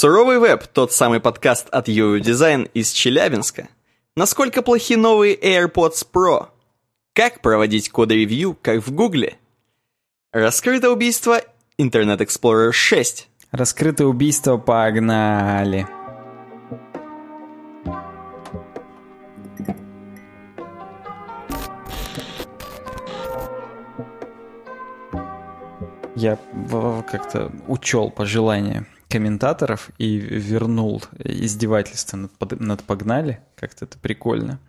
Суровый веб – тот самый подкаст от UU Design из Челябинска. Насколько плохи новые AirPods Pro? Как проводить код-ревью, как в Гугле? Раскрыто убийство Internet Explorer 6. Раскрыто убийство, погнали. Я как-то учел пожелания комментаторов и вернул издевательство над, над погнали. Как-то это прикольно.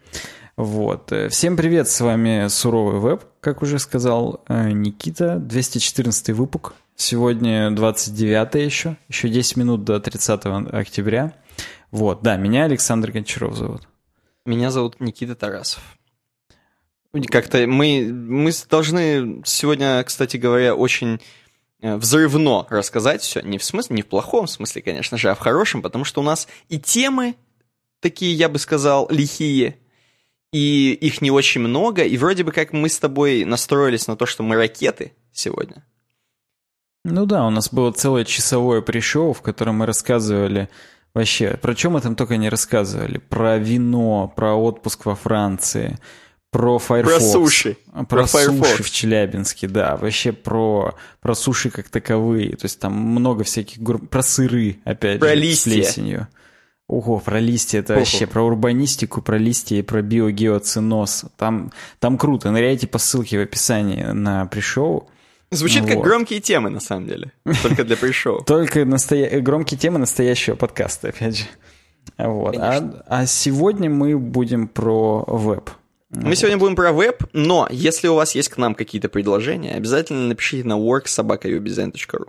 Вот. Всем привет, с вами Суровый Веб, как уже сказал э, Никита, 214 выпуск. Сегодня 29 еще, еще 10 минут до 30 октября. Вот, да, меня Александр Гончаров зовут. Меня зовут Никита Тарасов. Как-то мы, мы должны сегодня, кстати говоря, очень взрывно рассказать все. Не в смысле, не в плохом смысле, конечно же, а в хорошем, потому что у нас и темы такие, я бы сказал, лихие, и их не очень много, и вроде бы как мы с тобой настроились на то, что мы ракеты сегодня. Ну да, у нас было целое часовое пришоу, в котором мы рассказывали вообще, про чем мы там только не рассказывали, про вино, про отпуск во Франции, про Firefox. Про суши. Про, про суши в Челябинске, да. Вообще про, про суши как таковые. То есть там много всяких... Про сыры, опять про же, листья. с плесенью. Ого, про листья это Ого. вообще, про урбанистику, про листья и про биогеоциноз. Там, там круто. Ныряйте по ссылке в описании на пришоу. Звучит вот. как громкие темы, на самом деле. Только для пришоу. Только настоя... громкие темы настоящего подкаста, опять же. Вот. А, а сегодня мы будем про веб. Мы сегодня будем про веб, но если у вас есть к нам какие-то предложения, обязательно напишите на worksobaka.ubizen.ru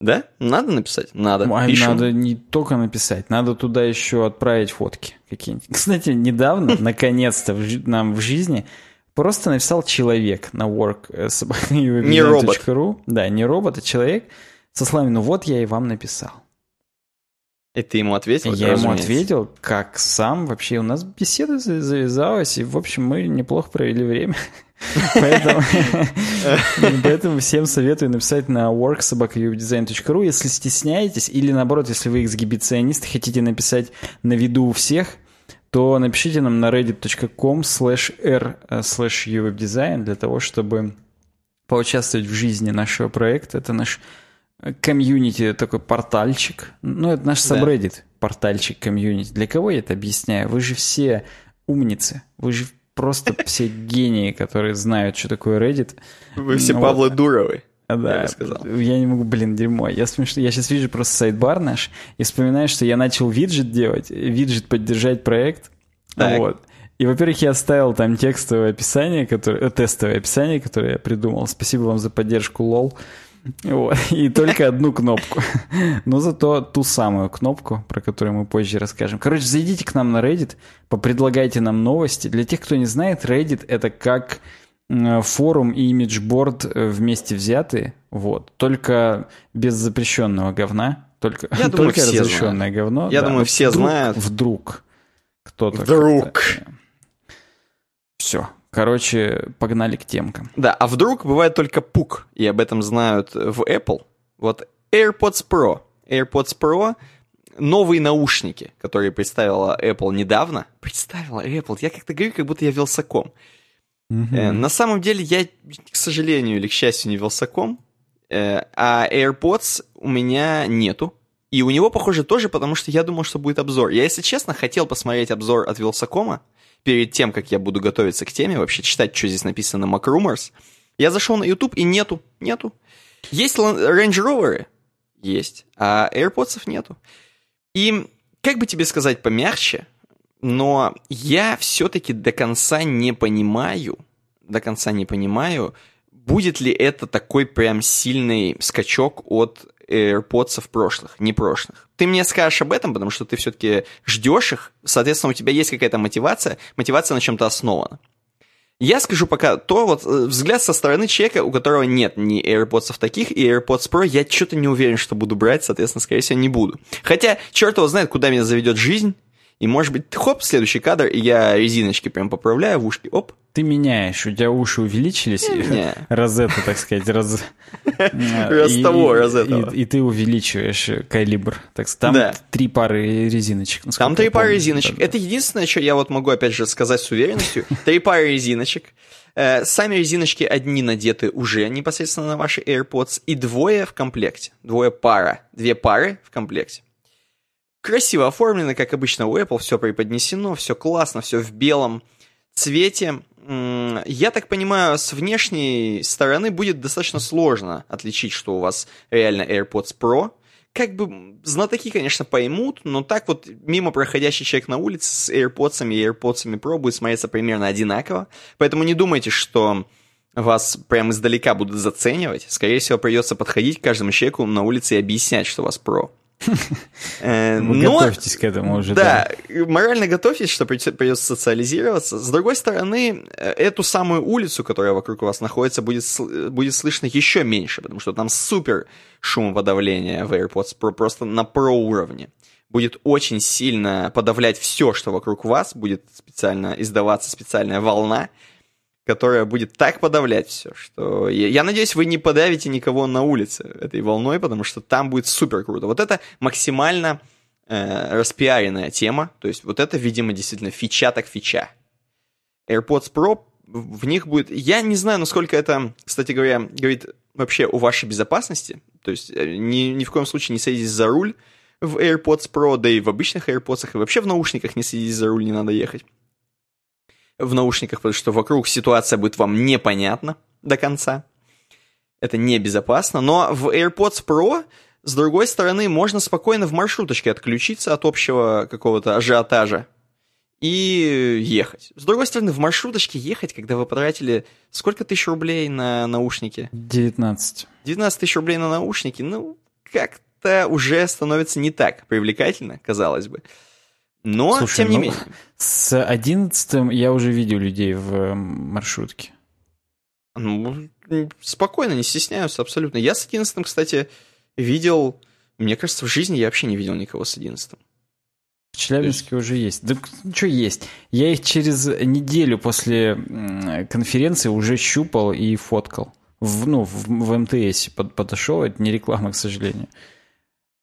Да? Надо написать? Надо. А Надо не только написать, надо туда еще отправить фотки какие-нибудь. Кстати, недавно, наконец-то, нам в жизни просто написал человек на worksobaka.ubizen.ru Не робот. Да, не робот, а человек со словами «Ну вот я и вам написал». И ты ему ответил? Я ему ответил, как сам. Вообще у нас беседа завязалась, и, в общем, мы неплохо провели время. Поэтому всем советую написать на worksobakayodesign.ru, если стесняетесь, или наоборот, если вы эксгибиционист, хотите написать на виду у всех, то напишите нам на reddit.com slash r slash uwebdesign для того, чтобы поучаствовать в жизни нашего проекта. Это наш комьюнити такой портальчик. Ну, это наш subreddit, да. портальчик комьюнити. Для кого я это объясняю? Вы же все умницы. Вы же просто все гении, которые знают, что такое Reddit. Вы все ну, Павлы Дуровы. Да, я, сказал. я не могу, блин, дерьмо. Я, смешно, я сейчас вижу просто sidebar наш и вспоминаю, что я начал виджет делать, виджет поддержать проект. Так. Вот. И, во-первых, я оставил там текстовое описание, которое, э, тестовое описание, которое я придумал. Спасибо вам за поддержку, лол. Вот. И только одну кнопку. Но зато ту самую кнопку, про которую мы позже расскажем. Короче, зайдите к нам на Reddit, попредлагайте нам новости. Для тех, кто не знает, Reddit — это как форум и имиджборд э, вместе взятые, вот, только без запрещенного говна, только, Я думаю, только все разрешенное знают. говно. Я да, думаю, все вдруг, знают. Вдруг кто-то... Вдруг. Все, Короче, погнали к темкам. Да, а вдруг бывает только пук, и об этом знают в Apple. Вот AirPods Pro. AirPods Pro новые наушники, которые представила Apple недавно. Представила Apple. Я как-то говорю, как будто я велсаком. Mm-hmm. Э, на самом деле я, к сожалению или к счастью, не велсаком. Э, а AirPods у меня нету. И у него, похоже, тоже, потому что я думал, что будет обзор. Я, если честно, хотел посмотреть обзор от Вилсакома, перед тем, как я буду готовиться к теме, вообще читать, что здесь написано Mac Rumors, я зашел на YouTube и нету, нету. Есть Range Rover? Есть. А AirPods нету. И, как бы тебе сказать помягче, но я все-таки до конца не понимаю, до конца не понимаю, будет ли это такой прям сильный скачок от AirPods прошлых, не прошлых. Ты мне скажешь об этом, потому что ты все-таки ждешь их, соответственно, у тебя есть какая-то мотивация, мотивация на чем-то основана. Я скажу пока то, вот э, взгляд со стороны человека, у которого нет ни AirPods таких, и AirPods Pro, я что-то не уверен, что буду брать, соответственно, скорее всего, не буду. Хотя, черт его знает, куда меня заведет жизнь, и может быть, хоп, следующий кадр, и я резиночки прям поправляю в ушки, оп, ты меняешь, у тебя уши увеличились, Не. розетта, так сказать, раз... Раз того, раз этого. И, ты увеличиваешь калибр. Так там три пары резиночек. Там три пары резиночек. Это единственное, что я вот могу опять же сказать с уверенностью. Три пары резиночек. Э, Сами резиночки одни надеты уже непосредственно на ваши AirPods. И двое в комплекте. Двое пара. Две пары в комплекте. Красиво оформлено, как обычно у Apple. Все преподнесено, все классно, все в белом цвете. Я так понимаю, с внешней стороны будет достаточно сложно отличить, что у вас реально AirPods Pro. Как бы знатоки, конечно, поймут, но так вот мимо проходящий человек на улице с AirPods и AirPods Pro будет смотреться примерно одинаково. Поэтому не думайте, что вас прям издалека будут заценивать. Скорее всего, придется подходить к каждому человеку на улице и объяснять, что у вас Pro. Э, Вы но- готовьтесь к этому уже. да, морально готовьтесь, что придется социализироваться. С другой стороны, э, эту самую улицу, которая вокруг вас находится, будет, сл- будет слышно еще меньше, потому что там супер шумоподавление в AirPods Pro, просто на про уровне. Будет очень сильно подавлять все, что вокруг вас, будет специально издаваться специальная волна, которая будет так подавлять все, что я, надеюсь, вы не подавите никого на улице этой волной, потому что там будет супер круто. Вот это максимально э, распиаренная тема, то есть вот это, видимо, действительно фича так фича. AirPods Pro, в в них будет... Я не знаю, насколько это, кстати говоря, говорит вообще о вашей безопасности, то есть э, ни, ни в коем случае не садитесь за руль в AirPods Pro, да и в обычных AirPods, и вообще в наушниках не садитесь за руль, не надо ехать в наушниках, потому что вокруг ситуация будет вам непонятна до конца. Это небезопасно. Но в AirPods Pro, с другой стороны, можно спокойно в маршруточке отключиться от общего какого-то ажиотажа и ехать. С другой стороны, в маршруточке ехать, когда вы потратили сколько тысяч рублей на наушники? 19. 19 тысяч рублей на наушники, ну, как-то уже становится не так привлекательно, казалось бы. Но, Слушай, тем не ну, менее. С 11 я уже видел людей в маршрутке. Ну, спокойно, не стесняются абсолютно. Я с 11 кстати, видел... Мне кажется, в жизни я вообще не видел никого с 11 В Челябинске уже есть. Да что есть? Я их через неделю после конференции уже щупал и фоткал. В, ну, в, в МТС под, подошел, это не реклама, к сожалению.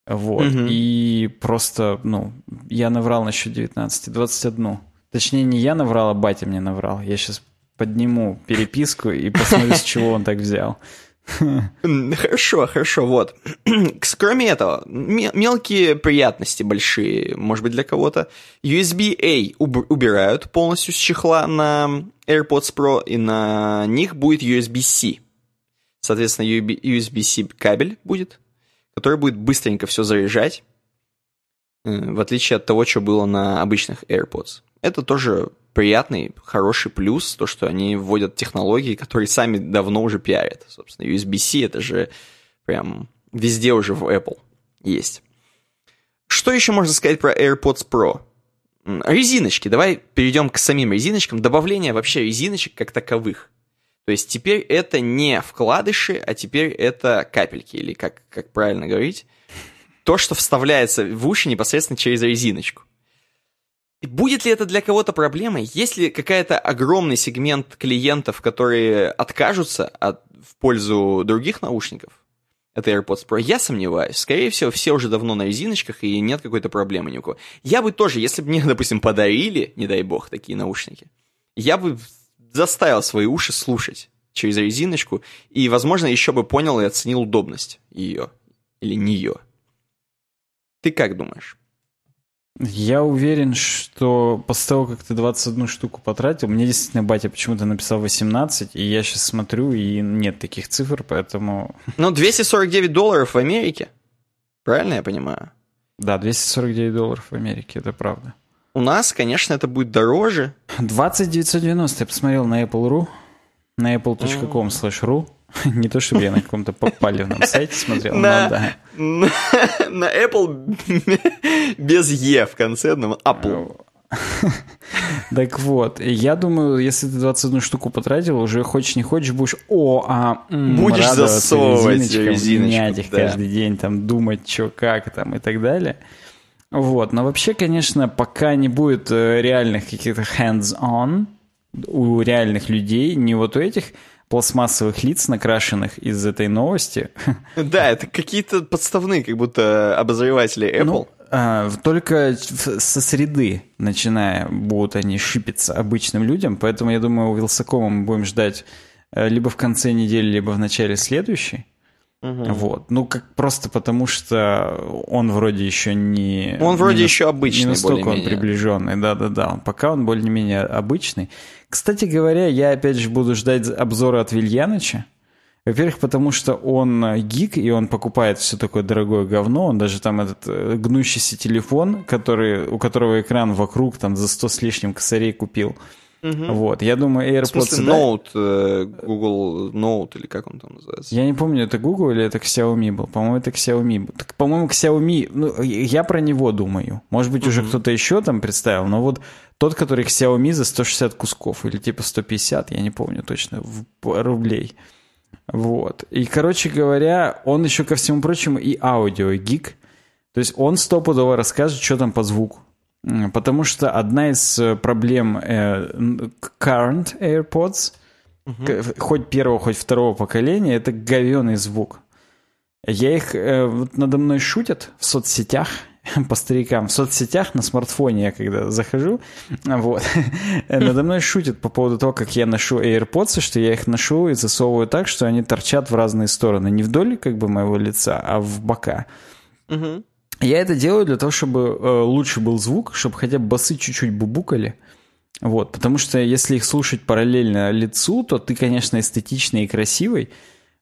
Вот. Мгм. И просто, ну, я наврал насчет 19, 21. Точнее, не я наврал, а батя мне наврал. Я сейчас подниму переписку и посмотрю, с чего он так взял. Хорошо, хорошо, вот. Кроме этого, ме- мелкие приятности большие, может быть, для кого-то. USB-A уб- убирают полностью с чехла на AirPods Pro, и на них будет USB-C. Соответственно, USB- USB-C кабель будет, который будет быстренько все заряжать, э, в отличие от того, что было на обычных AirPods. Это тоже приятный, хороший плюс, то, что они вводят технологии, которые сами давно уже пиарят. Собственно, USB-C это же прям везде уже в Apple есть. Что еще можно сказать про AirPods Pro? Резиночки. Давай перейдем к самим резиночкам. Добавление вообще резиночек как таковых. То есть теперь это не вкладыши, а теперь это капельки, или как, как правильно говорить. То, что вставляется в уши непосредственно через резиночку. Будет ли это для кого-то проблемой? Есть ли какая-то огромный сегмент клиентов, которые откажутся от, в пользу других наушников? Это AirPods Pro. Я сомневаюсь. Скорее всего, все уже давно на резиночках, и нет какой-то проблемы ни у кого. Я бы тоже, если бы мне, допустим, подарили, не дай бог, такие наушники, я бы заставил свои уши слушать через резиночку, и, возможно, еще бы понял и оценил удобность ее или нее. Ты как думаешь? Я уверен, что после того, как ты 21 штуку потратил, мне действительно батя почему-то написал 18, и я сейчас смотрю, и нет таких цифр, поэтому... Ну, 249 долларов в Америке. Правильно я понимаю? Да, 249 долларов в Америке, это правда. У нас, конечно, это будет дороже. 20 990 я посмотрел на Apple.ru, на apple.com slash ru. Не то, чтобы я на каком-то попаливном сайте смотрел, но да. на, Apple без Е в конце одного. Apple. Так вот, я думаю, если ты 21 штуку потратил, уже хочешь не хочешь, будешь, о, а, Будешь засовывать резиночкам, менять их каждый день, там, думать, что, как там и так далее. Вот, но вообще, конечно, пока не будет э, реальных каких-то hands-on, у реальных людей, не вот у этих пластмассовых лиц, накрашенных из этой новости. Да, это какие-то подставные, как будто обозреватели Apple. Ну, а, только со среды, начиная, будут они шипиться обычным людям, поэтому я думаю, у Вилсакома мы будем ждать э, либо в конце недели, либо в начале следующей. Угу. Вот. Ну, как просто потому, что он вроде еще не... Он вроде не еще обычный, Не настолько он приближенный, да-да-да. Пока он более-менее обычный. Кстати говоря, я опять же буду ждать обзора от Вильяныча. Во-первых, потому что он гик, и он покупает все такое дорогое говно. Он даже там этот э, гнущийся телефон, который, у которого экран вокруг там за 100 с лишним косарей купил. Угу. Вот, я думаю, AirPods... В смысле? Note, э, Google Note, или как он там называется? Я не помню, это Google или это Xiaomi был. По-моему, это Xiaomi был. Так, по-моему, Xiaomi... Ну, я про него думаю. Может быть, угу. уже кто-то еще там представил, но вот тот, который Xiaomi за 160 кусков, или типа 150, я не помню точно, в, рублей. Вот. И, короче говоря, он еще, ко всему прочему, и аудио гик. То есть он стопудово расскажет, что там по звуку. Потому что одна из э, проблем э, current AirPods, угу. хоть первого, хоть второго поколения, это говеный звук. Я их, э, вот надо мной шутят в соцсетях, по старикам, в соцсетях на смартфоне я когда захожу, вот, надо мной шутят по поводу того, как я ношу AirPods, что я их ношу и засовываю так, что они торчат в разные стороны, не вдоль как бы моего лица, а в бока. Угу. Я это делаю для того, чтобы э, лучше был звук, чтобы хотя бы басы чуть-чуть бубукали. Вот, потому что если их слушать параллельно лицу, то ты, конечно, эстетичный и красивый.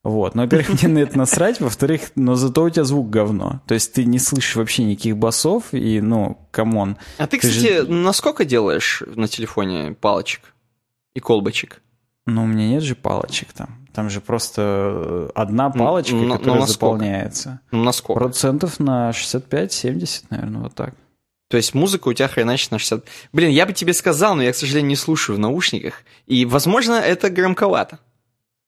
Вот, но, во-первых, мне на это насрать, во-вторых, но зато у тебя звук говно. То есть ты не слышишь вообще никаких басов, и, ну, come on. А ты, ты кстати, же... насколько делаешь на телефоне палочек и колбочек? Ну, у меня нет же палочек там. Там же просто э, одна палочка, ну, которая на заполняется. Ну, на сколько? Процентов на 65-70, наверное, вот так. То есть музыка у тебя хреначит на 60... Блин, я бы тебе сказал, но я, к сожалению, не слушаю в наушниках. И, возможно, это громковато.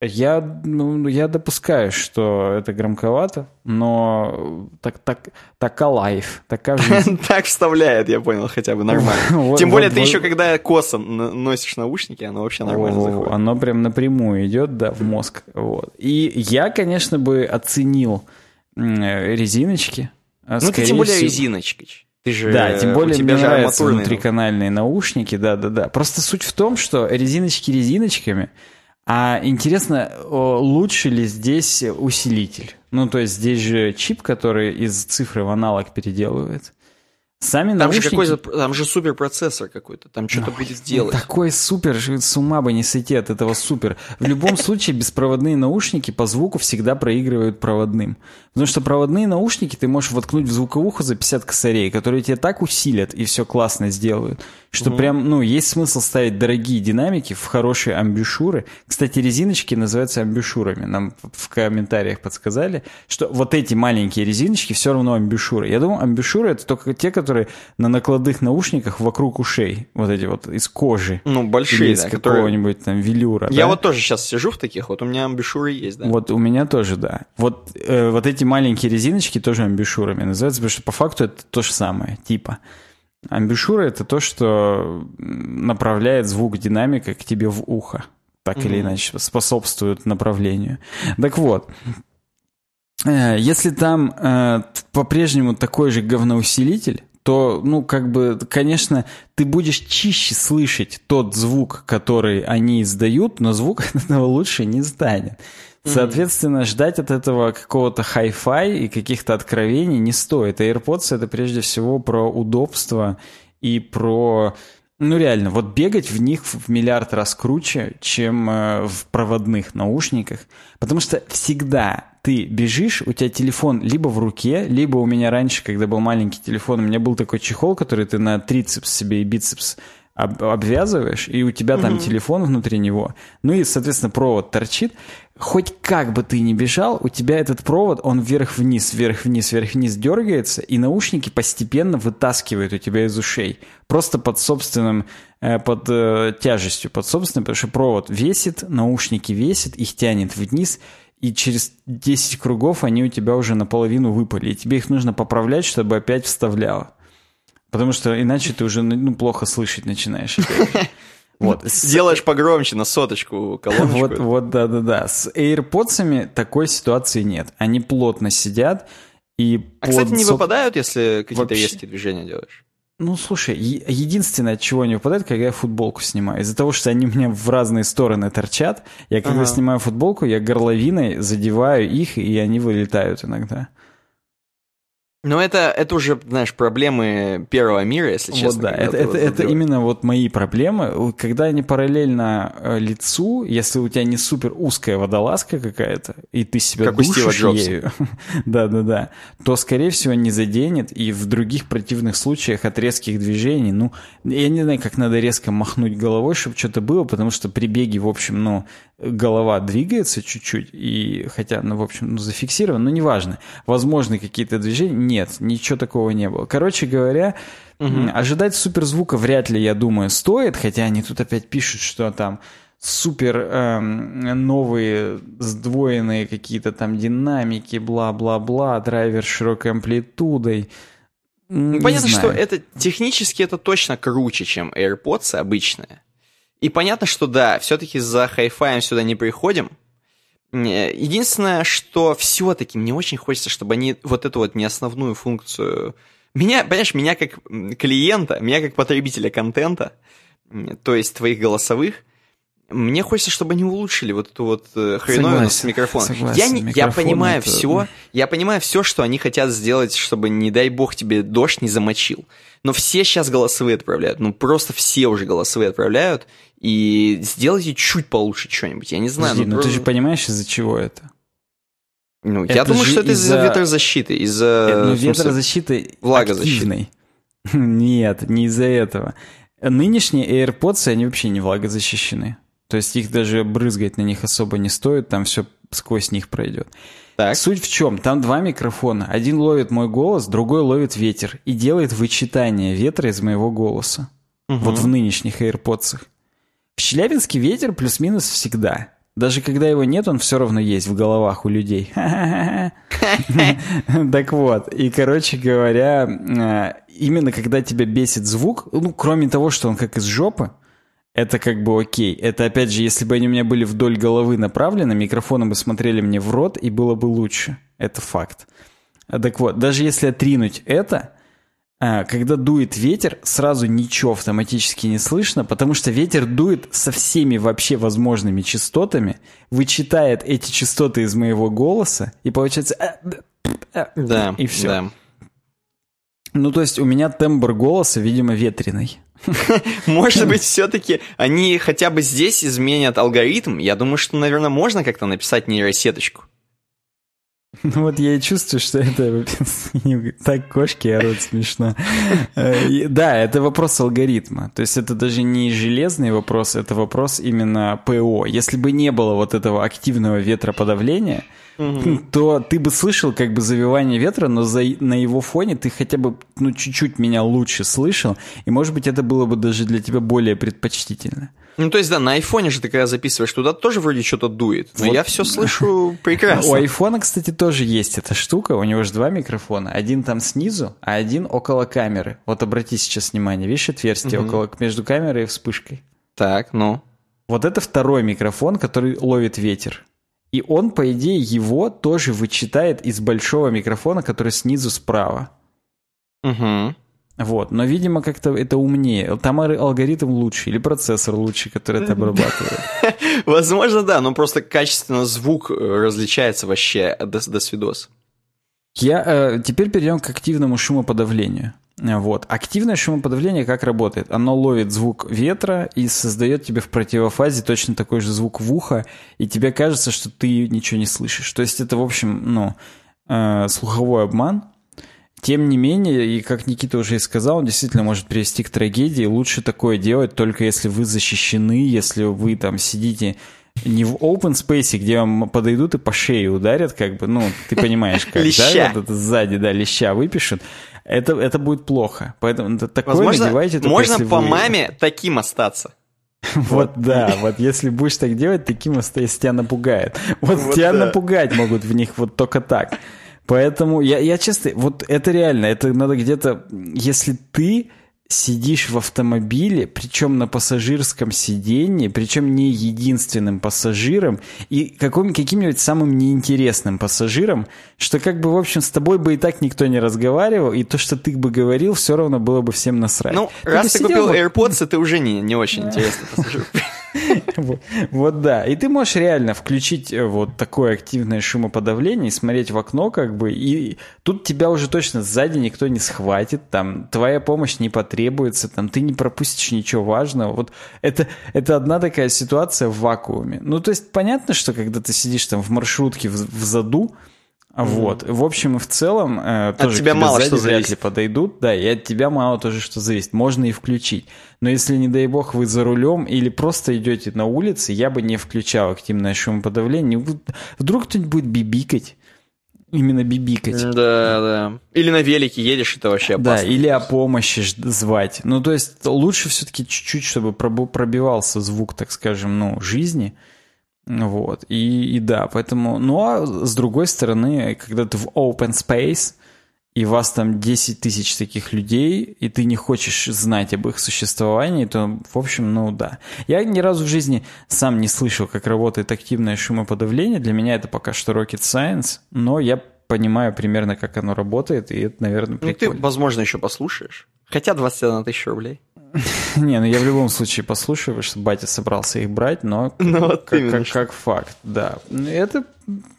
Я, ну, я допускаю, что это громковато, но так, так, так лайф, такая жизнь. Так вставляет, я понял, хотя бы нормально. Тем более ты еще, когда косо носишь наушники, оно вообще нормально заходит. Оно прям напрямую идет, да, в мозг. Вот. И я, конечно, бы оценил резиночки. А ну, ты тем более резиночки. Ты же, да, тем более мне нравятся внутриканальные наушники, да-да-да. Просто суть в том, что резиночки резиночками – а интересно, лучше ли здесь усилитель? Ну, то есть здесь же чип, который из цифры в аналог переделывает. Сами там наушники... Же какой там же суперпроцессор какой-то, там что-то будет сделать. Такой супер, с ума бы не сойти от этого супер. В любом случае, беспроводные наушники по звуку всегда проигрывают проводным. Потому что проводные наушники ты можешь воткнуть в звуковуху за 50 косарей, которые тебе так усилят и все классно сделают, что угу. прям, ну, есть смысл ставить дорогие динамики в хорошие амбушюры. Кстати, резиночки называются амбушюрами. Нам в комментариях подсказали, что вот эти маленькие резиночки все равно амбушюры. Я думаю, амбушюры это только те, которые на накладных наушниках вокруг ушей. Вот эти вот из кожи. Ну, большие, из да, какого-нибудь там велюра. Я да? вот тоже сейчас сижу в таких, вот у меня амбушюры есть, да. Вот у меня тоже, да. Вот, э, вот эти маленькие резиночки тоже амбишурами называются, потому что по факту это то же самое, типа. Амбишура — это то, что направляет звук динамика к тебе в ухо. Так mm-hmm. или иначе, способствует направлению. Так вот, э, если там э, по-прежнему такой же говноусилитель, то, ну, как бы, конечно, ты будешь чище слышать тот звук, который они издают, но звук от этого лучше не станет. Соответственно, ждать от этого какого-то хай-фай и каких-то откровений не стоит. AirPods — это прежде всего про удобство и про... Ну реально, вот бегать в них в миллиард раз круче, чем э, в проводных наушниках. Потому что всегда ты бежишь, у тебя телефон либо в руке, либо у меня раньше, когда был маленький телефон, у меня был такой чехол, который ты на трицепс себе и бицепс об, обвязываешь, и у тебя там mm-hmm. телефон внутри него. Ну и, соответственно, провод торчит хоть как бы ты ни бежал, у тебя этот провод, он вверх-вниз, вверх-вниз, вверх-вниз дергается, и наушники постепенно вытаскивают у тебя из ушей. Просто под собственным, э, под э, тяжестью, под собственным, потому что провод весит, наушники весит, их тянет вниз, и через 10 кругов они у тебя уже наполовину выпали, и тебе их нужно поправлять, чтобы опять вставляло. Потому что иначе ты уже ну, плохо слышать начинаешь. Вот. Делаешь погромче на соточку колоночку. Вот, вот, да-да-да. С AirPods такой ситуации нет. Они плотно сидят, и а, кстати, не выпадают, если какие-то резкие движения делаешь? Ну, слушай, единственное, от чего не выпадает, когда я футболку снимаю. Из-за того, что они у меня в разные стороны торчат, я когда ага. снимаю футболку, я горловиной задеваю их, и они вылетают иногда. Но это, это уже, знаешь, проблемы первого мира, если честно. Вот да, это, это, это именно вот мои проблемы. Когда они параллельно э, лицу, если у тебя не супер узкая водолазка какая-то, и ты себя как душишь ею, да-да-да, то, скорее всего, не заденет, и в других противных случаях от резких движений, ну, я не знаю, как надо резко махнуть головой, чтобы что-то было, потому что при беге, в общем, ну, голова двигается чуть-чуть, и хотя, ну, в общем, ну, зафиксировано, но неважно. Возможны какие-то движения. Нет, ничего такого не было. Короче говоря, угу. ожидать суперзвука вряд ли, я думаю, стоит, хотя они тут опять пишут, что там супер эм, новые сдвоенные какие-то там динамики, бла-бла-бла, драйвер с широкой амплитудой. Ну, понятно, знаю. что это технически это точно круче, чем AirPods обычные. И понятно, что да, все-таки за хай-фаем сюда не приходим. Единственное, что все-таки мне очень хочется, чтобы они вот эту вот не основную функцию... Меня, понимаешь, меня как клиента, меня как потребителя контента, то есть твоих голосовых, мне хочется, чтобы они улучшили вот эту вот э, хреновину с микрофоном. Согласен, я, не, я понимаю это... все, я понимаю все, что они хотят сделать, чтобы, не дай бог, тебе дождь не замочил. Но все сейчас голосовые отправляют, ну просто все уже голосовые отправляют, и сделайте чуть получше что-нибудь, я не знаю. Подожди, ну, просто... ты же понимаешь, из-за чего это? Ну, это я думаю, что это из-за ветрозащиты, из-за... Э, ну, ветрозащиты влагозащиты. Нет, не из-за этого. Нынешние AirPods, они вообще не влагозащищены. То есть их даже брызгать на них особо не стоит, там все сквозь них пройдет. Так. Суть в чем? Там два микрофона. Один ловит мой голос, другой ловит ветер и делает вычитание ветра из моего голоса. Угу. Вот в нынешних AirPods. В Челябинске ветер плюс-минус всегда. Даже когда его нет, он все равно есть в головах у людей. Так вот, и, короче говоря, э, именно когда тебя бесит звук, ну, кроме того, что он как из жопы, это как бы окей. Это, опять же, если бы они у меня были вдоль головы направлены, микрофоны бы смотрели мне в рот, и было бы лучше. Это факт. Так вот, даже если отринуть это, а, когда дует ветер, сразу ничего автоматически не слышно, потому что ветер дует со всеми вообще возможными частотами, вычитает эти частоты из моего голоса, и получается... А, а, да, и все. Да. Ну, то есть у меня тембр голоса, видимо, ветреный. Может быть, все-таки они хотя бы здесь изменят алгоритм. Я думаю, что, наверное, можно как-то написать нейросеточку. Ну вот я и чувствую, что это так кошки орут смешно. Э, да, это вопрос алгоритма. То есть это даже не железный вопрос, это вопрос именно ПО. Если бы не было вот этого активного ветроподавления, то ты бы слышал как бы завивание ветра, но за, на его фоне ты хотя бы ну чуть-чуть меня лучше слышал, и может быть это было бы даже для тебя более предпочтительно. Ну, то есть, да, на айфоне же ты когда записываешь туда, тоже вроде что-то дует. Но вот. я все слышу прекрасно. У айфона, кстати, тоже есть эта штука. У него же два микрофона. Один там снизу, а один около камеры. Вот обрати сейчас внимание. Видишь отверстие угу. около, между камерой и вспышкой? Так, ну. Вот это второй микрофон, который ловит ветер. И он, по идее, его тоже вычитает из большого микрофона, который снизу справа. Угу. Вот, но, видимо, как-то это умнее. Там алгоритм лучше или процессор лучше, который это обрабатывает. Возможно, да, но просто качественно звук э, различается вообще до, до свидос. Я, э, теперь перейдем к активному шумоподавлению. Вот. Активное шумоподавление как работает? Оно ловит звук ветра и создает тебе в противофазе точно такой же звук в ухо, и тебе кажется, что ты ничего не слышишь. То есть это, в общем, ну, э, слуховой обман, тем не менее, и как Никита уже и сказал, он действительно может привести к трагедии. Лучше такое делать только если вы защищены, если вы там сидите не в open space, где вам подойдут и по шее ударят, как бы, ну, ты понимаешь, как, да, вот это сзади, да, леща выпишут, это, это будет плохо. Поэтому такое Возможно, надевайте только можно по вы... маме таким остаться. Вот да, вот если будешь так делать, таким остается, тебя напугает. Вот тебя напугать могут в них вот только так. Поэтому я, я честно, вот это реально, это надо где-то, если ты сидишь в автомобиле, причем на пассажирском сиденье, причем не единственным пассажиром и каким, каким-нибудь самым неинтересным пассажиром, что как бы, в общем, с тобой бы и так никто не разговаривал, и то, что ты бы говорил, все равно было бы всем насрать. Ну, ты раз ты купил вот... AirPods, ты уже не, не очень интересный пассажир. Вот да. И ты можешь реально включить э, вот такое активное шумоподавление и смотреть в окно как бы, и тут тебя уже точно сзади никто не схватит, там твоя помощь не потребуется, там ты не пропустишь ничего важного. Вот это, это одна такая ситуация в вакууме. Ну, то есть понятно, что когда ты сидишь там в маршрутке в, в заду, вот. В общем и в целом э, тоже от тебя мало что зависит. подойдут, да, и от тебя мало тоже что зависит. Можно и включить. Но если, не дай бог, вы за рулем или просто идете на улице, я бы не включал активное шумоподавление. Вдруг кто-нибудь будет бибикать. Именно бибикать. Да, да. Или на велике едешь, это вообще опасно. Да, или о помощи звать. Ну, то есть лучше все-таки чуть-чуть, чтобы пробивался звук, так скажем, ну, жизни. Вот. И, и да, поэтому... Ну, а с другой стороны, когда ты в open space, и вас там 10 тысяч таких людей, и ты не хочешь знать об их существовании, то, в общем, ну да. Я ни разу в жизни сам не слышал, как работает активное шумоподавление. Для меня это пока что rocket science, но я понимаю примерно, как оно работает, и это, наверное, прикольно. Ну, ты, возможно, еще послушаешь. Хотя 21 тысяча рублей. Не, ну я в любом случае послушаю, что батя собрался их брать, но ну, вот как, как, как факт, да. Это,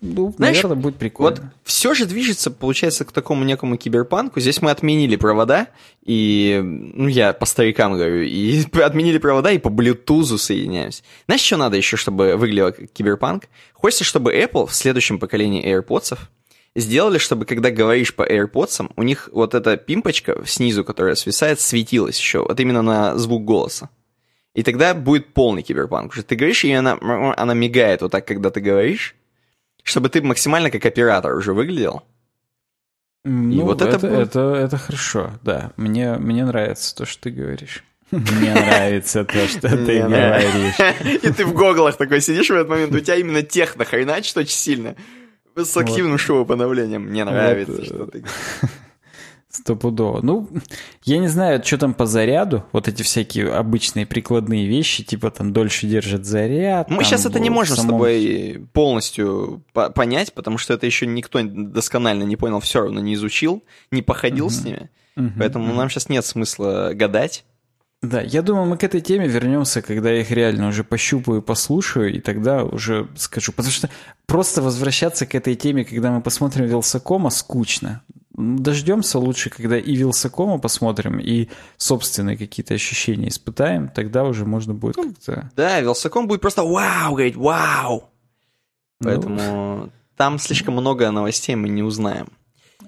ну, Знаешь, наверное, будет прикольно. Вот все же движется, получается, к такому некому киберпанку. Здесь мы отменили провода, и, ну, я по старикам говорю, и отменили провода, и по Bluetooth соединяемся. Знаешь, что надо еще, чтобы выглядело как киберпанк? Хочется, чтобы Apple в следующем поколении AirPods сделали, чтобы когда говоришь по AirPods, у них вот эта пимпочка снизу, которая свисает, светилась еще, вот именно на звук голоса. И тогда будет полный киберпанк. Потому что ты говоришь, и она, она мигает вот так, когда ты говоришь, чтобы ты максимально как оператор уже выглядел. Ну, и вот это, это, это, это хорошо, да. Мне, мне нравится то, что ты говоришь. Мне нравится то, что ты говоришь. И ты в гоглах такой сидишь в этот момент, у тебя именно техно хреначит очень сильно. С активным вот. шоу-поновлением. Мне нравится, вот. что ты Стопудово. Ну, я не знаю, что там по заряду, вот эти всякие обычные прикладные вещи, типа там дольше держит заряд. Мы сейчас это не можем самом... с тобой полностью по понять, потому что это еще никто досконально не понял, все равно не изучил, не походил угу. с ними. Угу, Поэтому угу. нам сейчас нет смысла гадать. Да, я думаю, мы к этой теме вернемся, когда я их реально уже пощупаю, послушаю, и тогда уже скажу. Потому что просто возвращаться к этой теме, когда мы посмотрим Вилсакома, скучно. Дождемся лучше, когда и Вилсакома посмотрим, и собственные какие-то ощущения испытаем, тогда уже можно будет ну, как-то... Да, Вилсаком будет просто вау, говорить вау. Ну. Поэтому ну... там слишком много новостей мы не узнаем.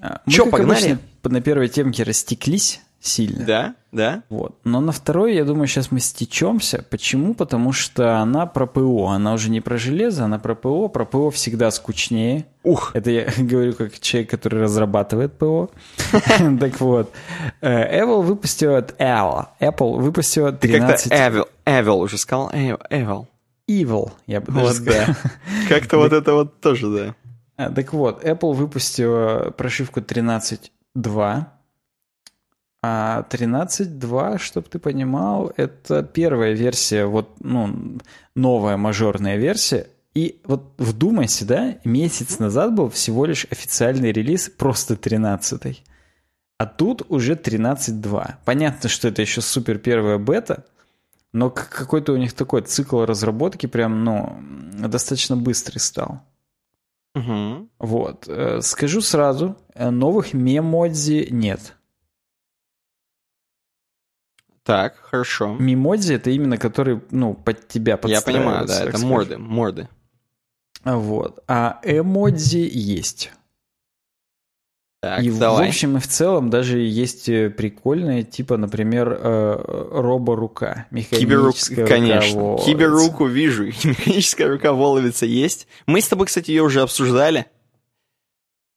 А, мы, Че, погнали? Обычно, на первой темке растеклись, сильно. Да, да. Вот. Но на второй, я думаю, сейчас мы стечемся. Почему? Потому что она про ПО. Она уже не про железо, она про ПО. Про ПО всегда скучнее. Ух! Это я говорю как человек, который разрабатывает ПО. Так вот. Э, Apple выпустила... Apple, выпустила 13... Ты как-то Evil, уже сказал? Evil. Evil, я бы даже сказал. Как-то вот это вот тоже, да. А, так вот, Apple выпустила прошивку 13.2 а 13.2, чтобы ты понимал, это первая версия, вот, ну, новая мажорная версия. И вот вдумайся, да, месяц назад был всего лишь официальный релиз просто 13 а тут уже 13.2. Понятно, что это еще супер первая бета, но какой-то у них такой цикл разработки прям, ну, достаточно быстрый стал. Угу. Вот. Э, скажу сразу, э, новых мемодзи нет. Так, хорошо. Мимодзи это именно который, ну, под тебя подстраивается. Я понимаю, да, это морды, морды. Вот. А эмодзи есть. Так, и давай. в общем и в целом даже есть э, прикольные, типа, например, э, робо-рука, механическая Конечно, киберруку вижу, механическая рука воловица есть. Мы с тобой, кстати, ее уже обсуждали.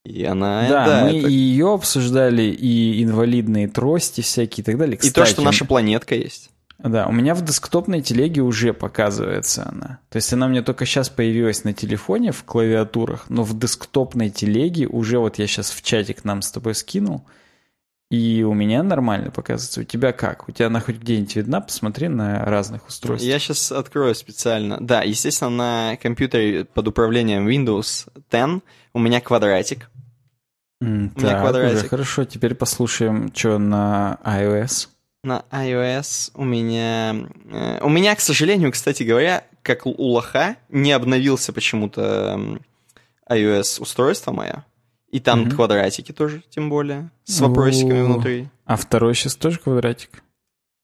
И она, да, да мы это... и ее обсуждали, и инвалидные трости всякие и так далее. Кстати, и то, что наша планетка есть. Да, у меня в десктопной телеге уже показывается она. То есть она мне только сейчас появилась на телефоне в клавиатурах, но в десктопной телеге уже вот я сейчас в чатик нам с тобой скинул, И у меня нормально показывается. У тебя как? У тебя она хоть где-нибудь видна? Посмотри на разных устройствах. Я сейчас открою специально. Да, естественно, на компьютере под управлением Windows 10 у меня квадратик. Mm, у так, меня квадратик. Уже хорошо, теперь послушаем, что на iOS. На iOS у меня... Э, у меня, к сожалению, кстати говоря, как у лоха, не обновился почему-то iOS устройство мое. И там угу. квадратики тоже, тем более, с вопросиками О, внутри. А второй сейчас тоже квадратик?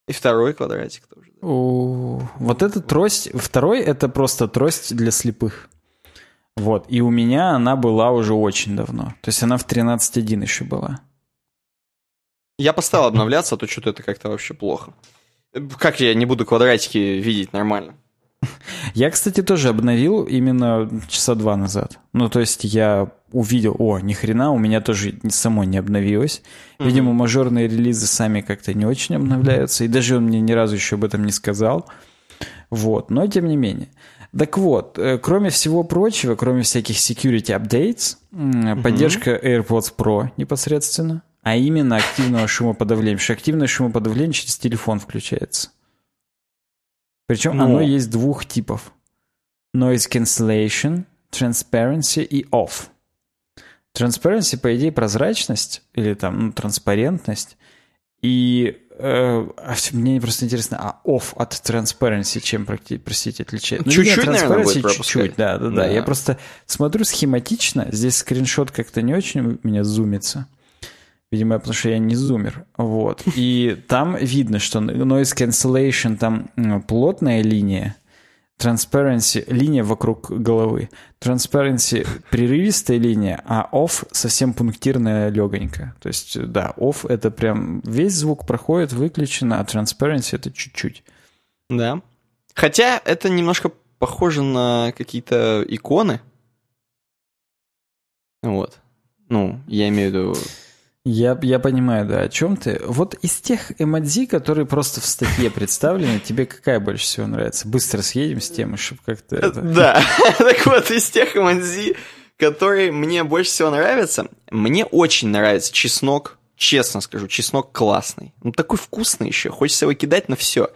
И второй квадратик тоже. Да. О, вот эта трость, второй это просто трость для слепых. Вот, и у меня она была уже очень давно. То есть она в 13.1 еще была. Я поставил обновляться, а то что-то это как-то вообще плохо. Как я не буду квадратики видеть нормально? Я, кстати, тоже обновил именно часа два назад. Ну, то есть я увидел, о, ни хрена, у меня тоже само не обновилось. Видимо, мажорные релизы сами как-то не очень обновляются, и даже он мне ни разу еще об этом не сказал. Вот, но тем не менее. Так вот, э, кроме всего прочего, кроме всяких security updates, поддержка AirPods Pro непосредственно, а именно активного шумоподавления. Потому что активное шумоподавление через телефон включается. Причем Но... оно есть двух типов. Noise cancellation, transparency и off. Transparency, по идее, прозрачность или там ну, транспарентность. И э, а мне просто интересно, а off от transparency чем, простите, отличается? Ну, чуть-чуть, ну, наверное, будет чуть-чуть, да, да, да, да. Я просто смотрю схематично, здесь скриншот как-то не очень у меня зумится. Видимо, потому что я не зумер. Вот. И там видно, что noise cancellation, там плотная линия, transparency — линия вокруг головы, transparency — прерывистая линия, а off — совсем пунктирная легонькая. То есть, да, off — это прям весь звук проходит, выключено, а transparency — это чуть-чуть. Да. Хотя это немножко похоже на какие-то иконы. Вот. Ну, я имею в виду я, я понимаю, да, о чем ты. Вот из тех эмодзи, которые просто в статье представлены, тебе какая больше всего нравится? Быстро съедем с темы, чтобы как-то... Это... Да, так вот, из тех эмодзи, которые мне больше всего нравятся, мне очень нравится чеснок, честно скажу, чеснок классный. Ну, такой вкусный еще, хочется его кидать на все.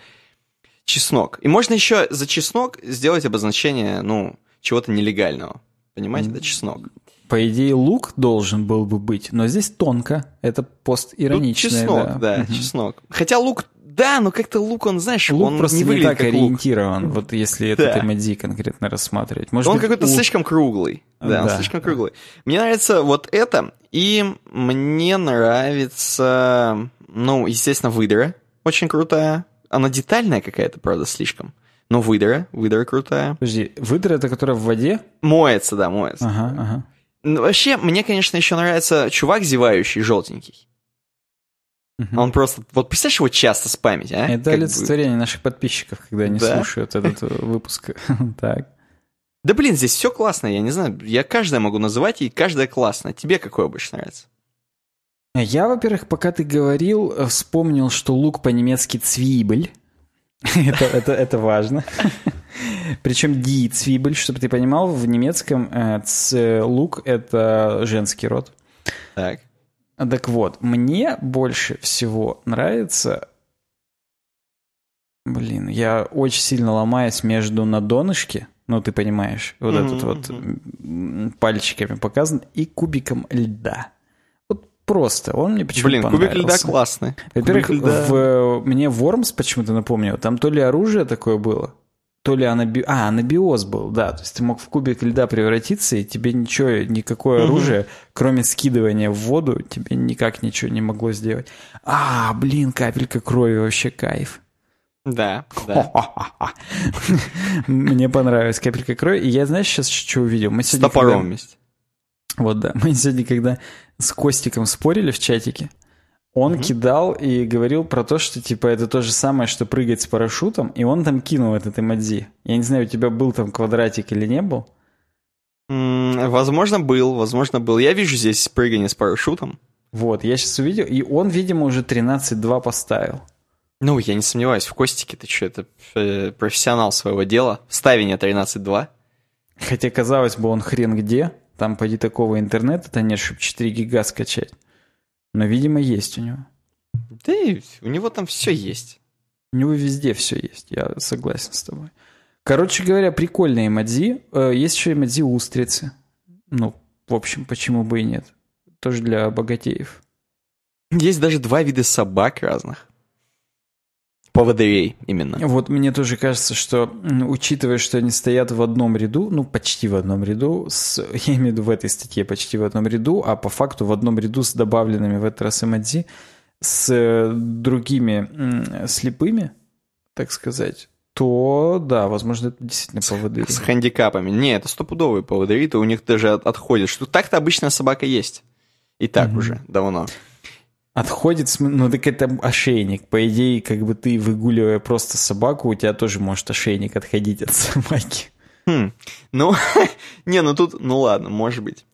Чеснок. И можно еще за чеснок сделать обозначение, ну, чего-то нелегального. Понимаете, это чеснок. По идее, лук должен был бы быть, но здесь тонко. Это постироничное. Тут чеснок, да, да угу. чеснок. Хотя лук, да, но как-то лук, он, знаешь, лук он просто не выглядит так как ориентирован, лук. вот если да. этот эмодзи конкретно рассматривать. Может он какой-то лук... слишком круглый. Да, да, он слишком круглый. Мне нравится вот это, и мне нравится, ну, естественно, выдра. Очень крутая. Она детальная какая-то, правда, слишком. Но выдра, выдра крутая. Подожди, выдра это которая в воде? Моется, да, моется. Ага, ага. Ну, вообще, мне, конечно, еще нравится чувак зевающий, желтенький. Угу. Он просто... Вот представляешь его часто спамить, а? Это как олицетворение бы... наших подписчиков, когда они да? слушают этот выпуск. так. Да блин, здесь все классно, я не знаю. Я каждое могу называть, и каждое классно. Тебе какое больше нравится? Я, во-первых, пока ты говорил, э, вспомнил, что лук по-немецки «цвибель». Это, это, это важно. Причем ди цвибель, чтобы ты понимал, в немецком э, лук — это женский род. Так. Так вот, мне больше всего нравится... Блин, я очень сильно ломаюсь между на донышке, ну, ты понимаешь, вот mm-hmm. этот вот пальчиками показан, и кубиком льда. Просто, он мне почему-то Блин, понравился. кубик льда классный. Во-первых, льда... в, мне Вормс почему-то напомнил, там то ли оружие такое было, то ли анаби... а, анабиоз был, да, то есть ты мог в кубик льда превратиться, и тебе ничего, никакое угу. оружие, кроме скидывания в воду, тебе никак ничего не могло сделать. А, блин, капелька крови, вообще кайф. Да, да. Мне понравилась капелька крови, и я, знаешь, сейчас что увидел? Мы сегодня, С топором когда... вместе. Вот, да. Мы сегодня, когда с Костиком спорили в чатике, он угу. кидал и говорил про то, что типа это то же самое, что прыгать с парашютом, и он там кинул этот эмодзи. Я не знаю, у тебя был там квадратик или не был? Mm, возможно, был, возможно, был. Я вижу здесь прыгание с парашютом. Вот, я сейчас увидел, и он, видимо, уже 13-2 поставил. Ну, я не сомневаюсь, в Костике ты что, это э, профессионал своего дела. Ставение 13-2. Хотя, казалось бы, он хрен где. Там, поди, такого интернета-то нет, чтобы 4 гига скачать. Но, видимо, есть у него. Да и у него там все есть. У него везде все есть, я согласен с тобой. Короче говоря, прикольные эмодзи. Э, есть еще эмодзи устрицы. Ну, в общем, почему бы и нет. Тоже для богатеев. Есть даже два вида собак разных. Поводырей именно. Вот мне тоже кажется, что, учитывая, что они стоят в одном ряду, ну, почти в одном ряду, с, я имею в виду в этой статье почти в одном ряду, а по факту в одном ряду с добавленными в этот раз эмодзи, с э, другими слепыми, так сказать, то да, возможно, это действительно поводыри. С хэндикапами. Не, это стопудовые поводыри, то у них даже отходит. Что так-то обычная собака есть. И так угу. уже давно. Отходит, ну так это ошейник. По идее, как бы ты выгуливая просто собаку, у тебя тоже может ошейник отходить от собаки. Хм. Ну, не, ну тут, ну ладно, может быть.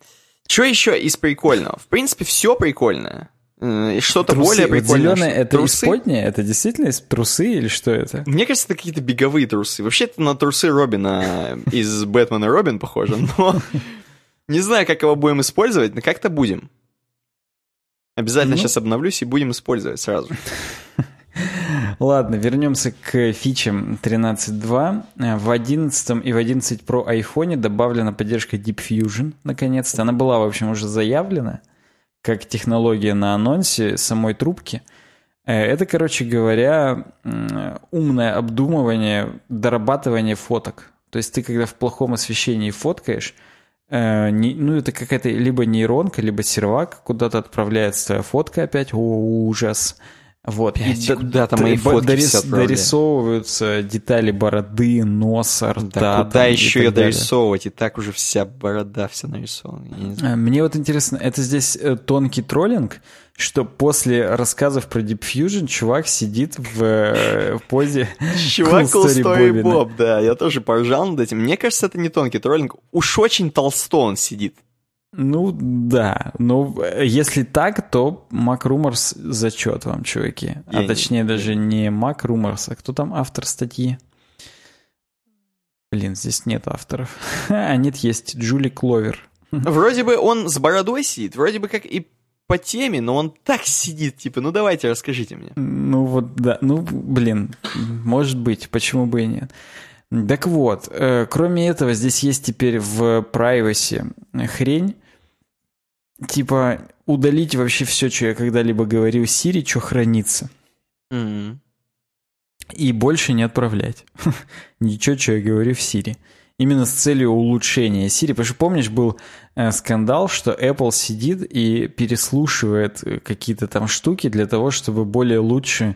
Что еще из прикольного? В принципе, все прикольное. Э, что-то более прикольное. Зеленое это трусы? исподнее? Это действительно трусы или что это? Мне кажется, это какие-то беговые трусы. Вообще это на трусы Робина из Бэтмена Робин похоже, но не знаю, как его будем использовать, но как-то будем. Обязательно ну. сейчас обновлюсь и будем использовать сразу. Ладно, вернемся к фичам 13.2. В 11 и в 11 Pro iPhone добавлена поддержка Deep Fusion, наконец-то. Она была, в общем, уже заявлена как технология на анонсе самой трубки. Э, это, короче говоря, умное обдумывание, дорабатывание фоток. То есть ты, когда в плохом освещении фоткаешь, э, ну, это какая-то либо нейронка, либо сервак, куда-то отправляется твоя фотка опять, о, ужас. Вот. Опять, и куда-то мои фотки дорис, дорисовываются детали бороды, носа, рта. Да куда там, еще ее дорисовывать? И так уже вся борода вся нарисована. Э, мне вот интересно, это здесь э, тонкий троллинг, что после рассказов про Deep Fusion чувак сидит в, э, в позе Чувак cool story Боб, да, я тоже поржал над этим. Мне кажется, это не тонкий троллинг, уж очень толсто он сидит. Ну да, но если так, то Mac Rumors зачет вам, чуваки. А Я а точнее не... даже не Mac Rumors, а кто там автор статьи? Блин, здесь нет авторов. а нет, есть Джули Кловер. Вроде бы он с бородой сидит, вроде бы как и по теме, но он так сидит, типа, ну давайте, расскажите мне. Ну вот, да, ну, блин, может быть, почему бы и нет. Так вот, э, кроме этого, здесь есть теперь в privacy хрень, типа удалить вообще все, что я когда-либо говорил Сири, что хранится. Mm-hmm. И больше не отправлять. Ничего, что я говорю в Сири. Именно с целью улучшения Siri. Потому что, помнишь, был э, скандал, что Apple сидит и переслушивает э, какие-то там штуки для того, чтобы более лучше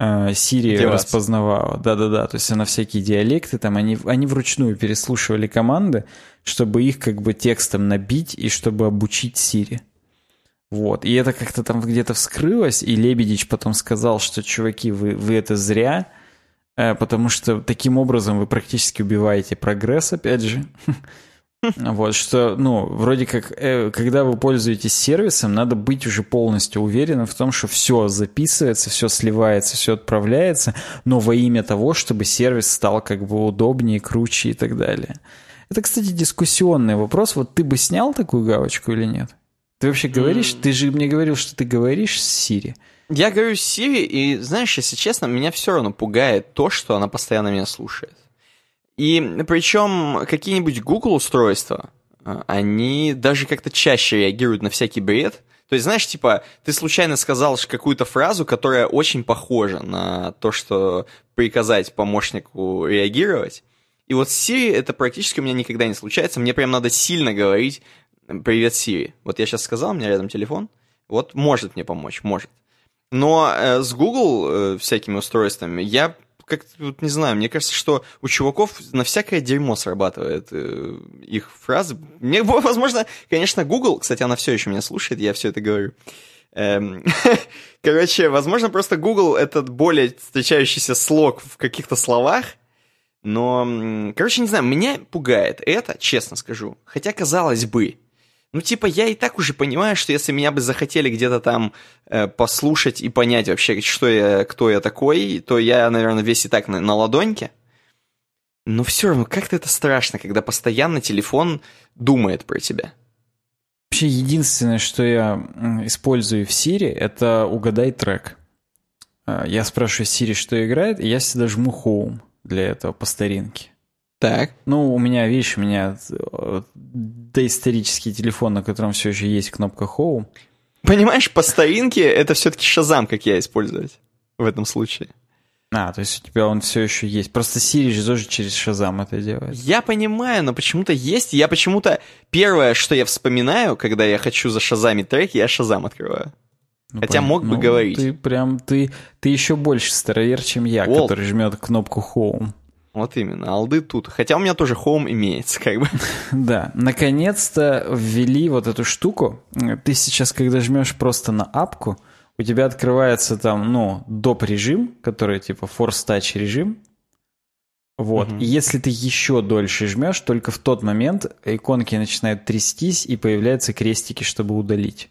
э, Siri Деваться. распознавала. Да-да-да, то есть она всякие диалекты, там они, они вручную переслушивали команды, чтобы их как бы текстом набить и чтобы обучить Siri. Вот. И это как-то там где-то вскрылось, и Лебедич потом сказал, что, чуваки, вы, вы это зря, э, потому что таким образом вы практически убиваете прогресс, опять же. Вот, что, ну, вроде как, э, когда вы пользуетесь сервисом, надо быть уже полностью уверенным в том, что все записывается, все сливается, все отправляется, но во имя того, чтобы сервис стал как бы удобнее, круче и так далее. Это, кстати, дискуссионный вопрос. Вот ты бы снял такую галочку или нет? Ты вообще говоришь? Mm. Ты же мне говорил, что ты говоришь с Siri. Я говорю с Siri, и, знаешь, если честно, меня все равно пугает то, что она постоянно меня слушает. И причем какие-нибудь Google устройства, а, они даже как-то чаще реагируют на всякий бред. То есть, знаешь, типа, ты случайно сказал какую-то фразу, которая очень похожа на то, что приказать помощнику реагировать. И вот с Siri это практически у меня никогда не случается. Мне прям надо сильно говорить «Привет, Siri». Вот я сейчас сказал, у меня рядом телефон. Вот может мне помочь, может. Но э, с Google э, всякими устройствами я как вот не знаю, мне кажется, что у чуваков на всякое дерьмо срабатывает э, их фразы. Мне, возможно, конечно, Google, кстати, она все еще меня слушает, я все это говорю. Эм, короче, возможно, просто Google этот более встречающийся слог в каких-то словах, но, короче, не знаю, меня пугает это, честно скажу. Хотя, казалось бы, ну, типа, я и так уже понимаю, что если меня бы захотели где-то там э, послушать и понять вообще, что я, кто я такой, то я, наверное, весь и так на, на ладоньке. Но все равно как-то это страшно, когда постоянно телефон думает про тебя. Вообще единственное, что я использую в Siri, это угадай трек. А, я спрашиваю Siri, что играет, и я всегда жму Home для этого по старинке. Так. Ну, у меня, видишь, у меня э, доисторический телефон, на котором все еще есть кнопка Home. Понимаешь, по старинке это все-таки Шазам, как я использовать в этом случае. А, то есть у тебя он все еще есть. Просто Siri же тоже через Шазам это делает. Я понимаю, но почему-то есть. Я почему-то... Первое, что я вспоминаю, когда я хочу за Шазами трек, я Шазам открываю. Ну, Хотя пон... мог бы ну, говорить. Ты прям... Ты, ты еще больше старовер, чем я, Ол. который жмет кнопку Home. Вот именно, алды тут. Хотя у меня тоже Home имеется, как бы. Да, наконец-то ввели вот эту штуку. Ты сейчас, когда жмешь просто на апку, у тебя открывается там, ну, доп. режим, который типа Force Touch режим. Вот. Угу. И если ты еще дольше жмешь, только в тот момент иконки начинают трястись и появляются крестики, чтобы удалить.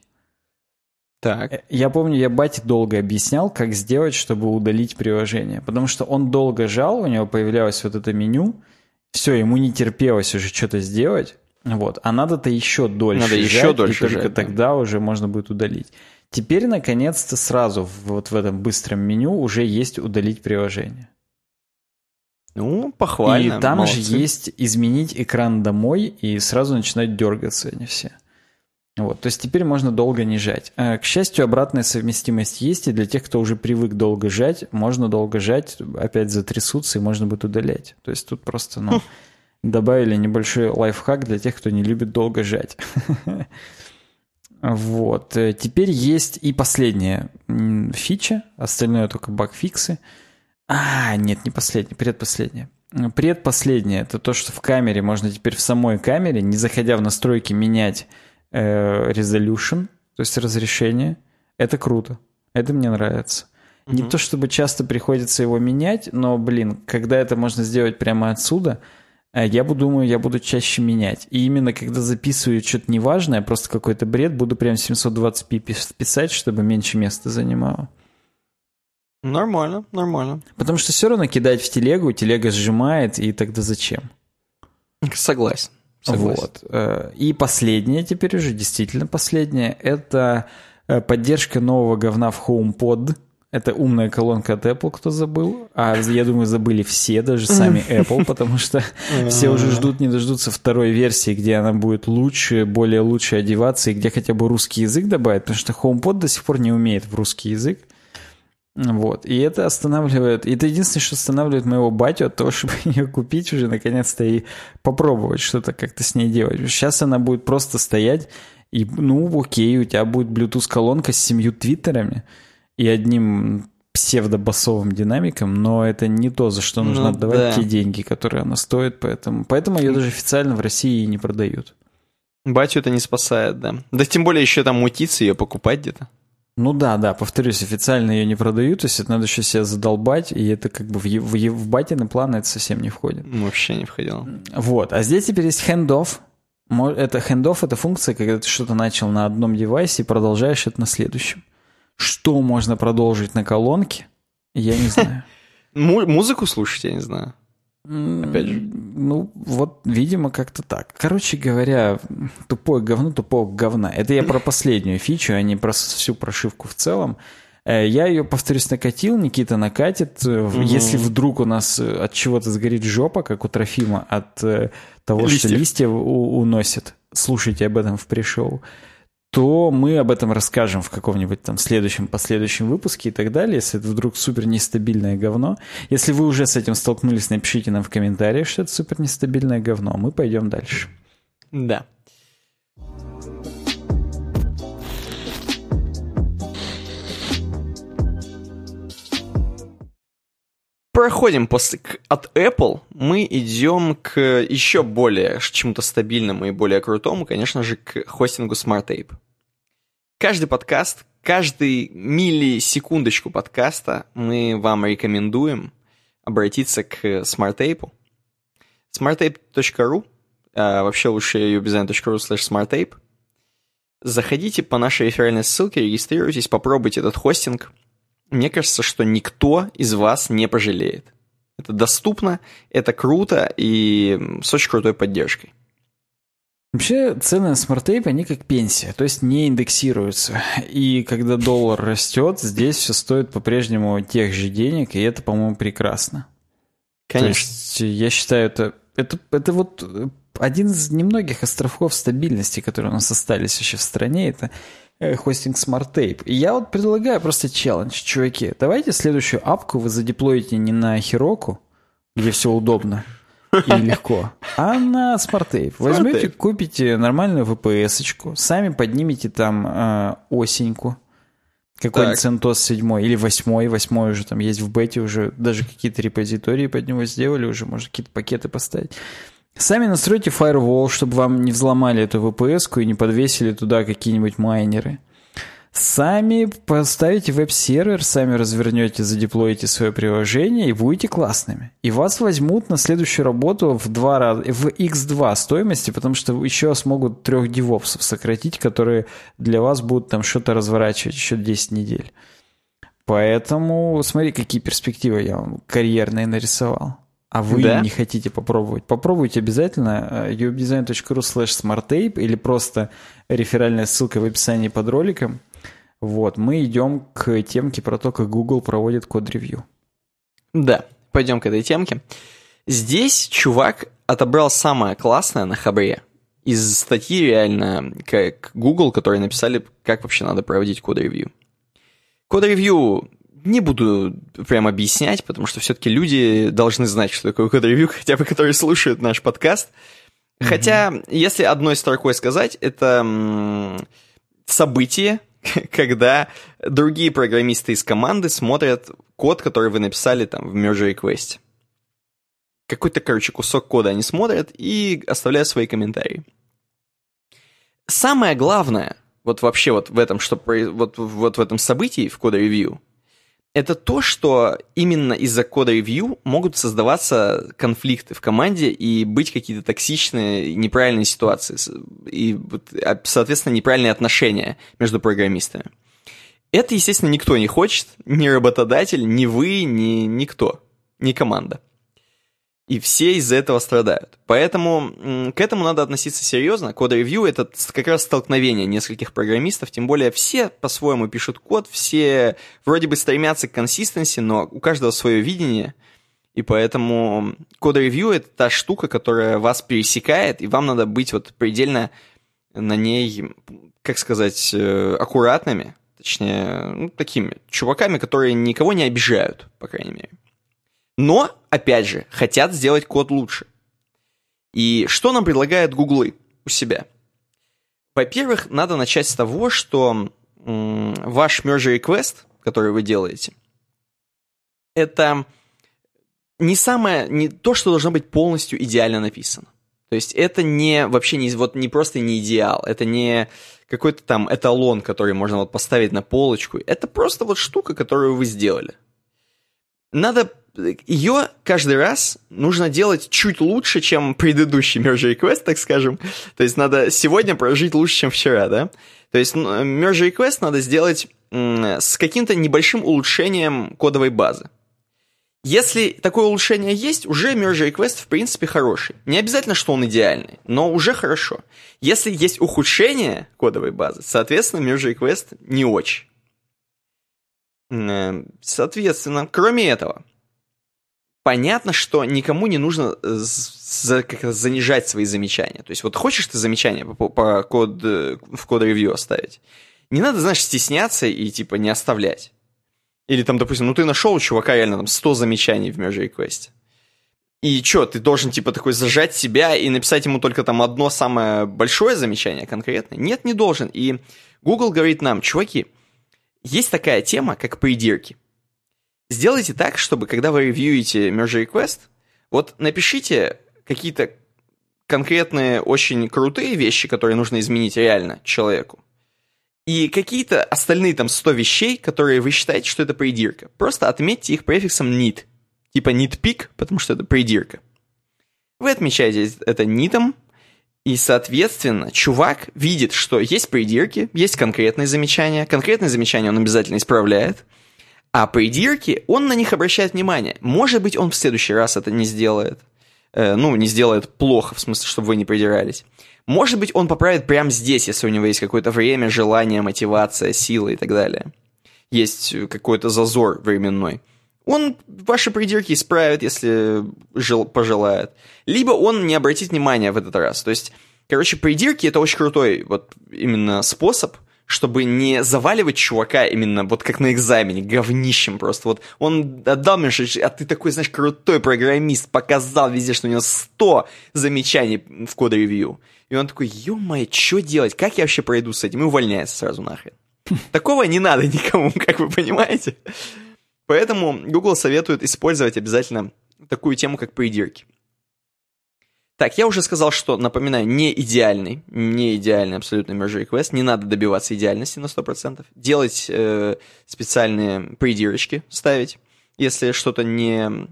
Так. Э, я помню, я бате долго объяснял, как сделать, чтобы удалить приложение. Потому что он долго жал, у него появлялось вот это меню. Все, ему не терпелось уже что-то сделать. Вот. А надо-то еще дольше Надо жать, еще дольше и только жать, тогда да. уже можно будет удалить. Теперь, наконец-то, сразу вот в этом быстром меню уже есть удалить приложение. Ну, похвально. И там молодцы. же есть изменить экран домой, и сразу начинают дергаться они все. Вот, то есть теперь можно долго не жать. Э, к счастью, обратная совместимость есть, и для тех, кто уже привык долго жать, можно долго жать, опять затрясутся, и можно будет удалять. То есть тут просто, ну, добавили небольшой лайфхак для тех, кто не любит долго жать. Вот. Э, теперь есть и последняя фича, остальное только багфиксы. А, нет, не последняя, предпоследняя. Предпоследняя – это то, что в камере можно теперь в самой камере, не заходя в настройки, менять э, resolution, то есть разрешение. Это круто. Это мне нравится. Угу. Не то чтобы часто приходится его менять, но, блин, когда это можно сделать прямо отсюда – Э, я буду, думаю, я буду чаще менять. И именно когда записываю что-то неважное, просто какой-то бред, буду прям 720p писать, чтобы меньше места занимало. Нормально, нормально. Потому что все равно кидать в телегу, телега сжимает, и тогда зачем? Согласен. Согласен. Вот. Э, и последнее теперь уже, действительно последнее, это э, поддержка нового говна в HomePod. Это умная колонка от Apple, кто забыл. А я думаю, забыли все, даже сами Apple, потому что все уже ждут, не дождутся второй версии, где она будет лучше, более лучше одеваться, и где хотя бы русский язык добавят, потому что HomePod до сих пор не умеет в русский язык. Вот. И это останавливает... И это единственное, что останавливает моего батю от того, чтобы ее купить уже наконец-то и попробовать что-то как-то с ней делать. Сейчас она будет просто стоять, и, ну, окей, у тебя будет Bluetooth-колонка с семью твиттерами, и одним псевдобасовым динамиком, но это не то, за что нужно ну, отдавать да. те деньги, которые она стоит, поэтому, поэтому ее даже официально в России не продают. Батю это не спасает, да. Да тем более еще там мутиться ее покупать где-то. Ну да, да, повторюсь, официально ее не продают, то есть это надо еще себя задолбать, и это как бы в, в, в батины планы это совсем не входит. Вообще не входило. Вот, а здесь теперь есть handoff. Это handoff — это функция, когда ты что-то начал на одном девайсе и продолжаешь это на следующем. Что можно продолжить на колонке, я не знаю. Музыку слушать, я не знаю. Опять же. Ну, вот, видимо, как-то так. Короче говоря, тупое говно тупого говна. Это я про последнюю фичу, а не про всю прошивку в целом. Э, я ее, повторюсь, накатил, Никита накатит. Угу. Если вдруг у нас э, от чего-то сгорит жопа, как у Трофима, от того, листьев. что листья уносят, слушайте об этом в пришоу то мы об этом расскажем в каком-нибудь там следующем, последующем выпуске и так далее, если это вдруг супер нестабильное говно. Если вы уже с этим столкнулись, напишите нам в комментариях, что это супер нестабильное говно. Мы пойдем дальше. Да. Проходим после, от Apple, мы идем к еще более чему-то стабильному и более крутому, конечно же, к хостингу SmartTape. Каждый подкаст, каждый миллисекундочку подкаста мы вам рекомендуем обратиться к SmartApe. smartape.ru, а вообще лучше uwebdesign.ru slash smartape. Заходите по нашей реферальной ссылке, регистрируйтесь, попробуйте этот хостинг – мне кажется, что никто из вас не пожалеет. Это доступно, это круто и с очень крутой поддержкой. Вообще цены на SmartApe, они как пенсия, то есть не индексируются. И когда доллар растет, здесь все стоит по-прежнему тех же денег, и это, по-моему, прекрасно. Конечно. То есть я считаю, это, это, это вот один из немногих островков стабильности, которые у нас остались еще в стране, это э, хостинг Smart Tape. И я вот предлагаю просто челлендж, чуваки. Давайте следующую апку вы задеплоите не на Хироку, где все удобно, и легко. А на SmartTape. Возьмете, купите нормальную VPS-очку, сами поднимите там э, осеньку, какой-нибудь CentOS 7 или 8, 8 уже там есть в бете, уже даже какие-то репозитории под него сделали, уже можно какие-то пакеты поставить. Сами настройте firewall, чтобы вам не взломали эту VPS-ку и не подвесили туда какие-нибудь майнеры. Сами поставите веб-сервер, сами развернете, задеплоите свое приложение и будете классными. И вас возьмут на следующую работу в два раза, в x2 стоимости, потому что еще смогут трех девопсов сократить, которые для вас будут там что-то разворачивать еще 10 недель. Поэтому смотри, какие перспективы я вам карьерные нарисовал. А вы да? не хотите попробовать? Попробуйте обязательно ubdesign.ru slash smarttape или просто реферальная ссылка в описании под роликом. Вот, мы идем к темке про то, как Google проводит код-ревью. Да, пойдем к этой темке. Здесь чувак отобрал самое классное на Хабре из статьи реально, как Google, которые написали, как вообще надо проводить код-ревью. Код-ревью не буду прям объяснять, потому что все-таки люди должны знать, что такое код-ревью, хотя бы которые слушают наш подкаст. Mm-hmm. Хотя, если одной строкой сказать, это событие, когда другие программисты из команды смотрят код, который вы написали там в merge request. Какой-то, короче, кусок кода они смотрят и оставляют свои комментарии. Самое главное, вот вообще вот в этом, что вот, вот в этом событии, в кода ревью, это то, что именно из-за кода ревью могут создаваться конфликты в команде и быть какие-то токсичные, неправильные ситуации и, а, соответственно, неправильные отношения между программистами. Это, естественно, никто не хочет, ни работодатель, ни вы, ни никто, ни команда и все из-за этого страдают. Поэтому к этому надо относиться серьезно. Код-ревью — это как раз столкновение нескольких программистов, тем более все по-своему пишут код, все вроде бы стремятся к консистенции, но у каждого свое видение, и поэтому код-ревью — это та штука, которая вас пересекает, и вам надо быть вот предельно на ней, как сказать, э, аккуратными, точнее, ну, такими чуваками, которые никого не обижают, по крайней мере. Но, опять же, хотят сделать код лучше. И что нам предлагает Гуглы у себя? Во-первых, надо начать с того, что ваш merge request, который вы делаете, это не самое, не то, что должно быть полностью идеально написано. То есть это не вообще не, вот не просто не идеал, это не какой-то там эталон, который можно вот поставить на полочку. Это просто вот штука, которую вы сделали. Надо ее каждый раз нужно делать чуть лучше, чем предыдущий merge request, так скажем. То есть надо сегодня прожить лучше, чем вчера, да? То есть merge request надо сделать с каким-то небольшим улучшением кодовой базы. Если такое улучшение есть, уже merge request в принципе хороший. Не обязательно, что он идеальный, но уже хорошо. Если есть ухудшение кодовой базы, соответственно, merge request не очень. Соответственно, кроме этого, понятно, что никому не нужно э, за, как занижать свои замечания. То есть вот хочешь ты замечания по, по код, э, в код-ревью оставить, не надо, знаешь, стесняться и типа не оставлять. Или там, допустим, ну ты нашел у чувака реально там 100 замечаний в request. И что, ты должен типа такой зажать себя и написать ему только там одно самое большое замечание конкретное? Нет, не должен. И Google говорит нам, чуваки, есть такая тема, как придирки. Сделайте так, чтобы когда вы ревьюете merge request, вот напишите какие-то конкретные, очень крутые вещи, которые нужно изменить реально человеку. И какие-то остальные там 100 вещей, которые вы считаете, что это придирка. Просто отметьте их префиксом need. Типа nitpick, потому что это придирка. Вы отмечаете это нитом, и, соответственно, чувак видит, что есть придирки, есть конкретные замечания. Конкретные замечания он обязательно исправляет – а придирки, он на них обращает внимание. Может быть, он в следующий раз это не сделает. Э, ну, не сделает плохо, в смысле, чтобы вы не придирались. Может быть, он поправит прямо здесь, если у него есть какое-то время, желание, мотивация, сила и так далее. Есть какой-то зазор временной. Он ваши придирки исправит, если жел, пожелает. Либо он не обратит внимания в этот раз. То есть, короче, придирки это очень крутой вот именно способ – чтобы не заваливать чувака именно вот как на экзамене, говнищем просто. Вот он отдал мне, а ты такой, знаешь, крутой программист, показал везде, что у него 100 замечаний в код-ревью. И он такой, ё-моё, что делать? Как я вообще пройду с этим? И увольняется сразу нахрен. Такого не надо никому, как вы понимаете. Поэтому Google советует использовать обязательно такую тему, как придирки. Так, я уже сказал, что, напоминаю, не идеальный, не идеальный абсолютно merge request, не надо добиваться идеальности на 100%, делать э, специальные придирочки, ставить, если что-то не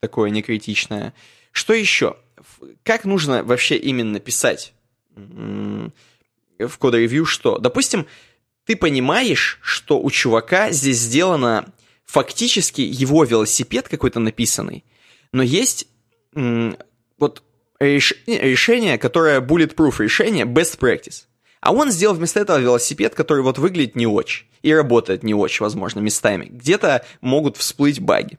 такое не критичное. Что еще? Как нужно вообще именно писать в код-ревью что? Допустим, ты понимаешь, что у чувака здесь сделано фактически его велосипед какой-то написанный, но есть вот. Решение, которое bulletproof решение, best practice. А он сделал вместо этого велосипед, который вот выглядит не очень. И работает не очень, возможно, местами. Где-то могут всплыть баги.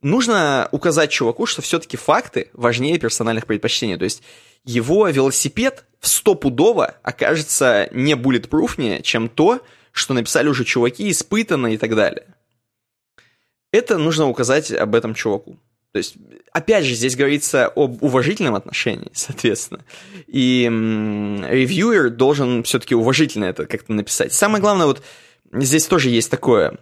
Нужно указать чуваку, что все-таки факты важнее персональных предпочтений. То есть его велосипед в стопудово окажется не bulletproofнее, чем то, что написали уже чуваки, испытанно и так далее. Это нужно указать об этом чуваку. То есть, опять же, здесь говорится об уважительном отношении, соответственно. И ревьюер должен все-таки уважительно это как-то написать. Самое главное, вот здесь тоже есть такое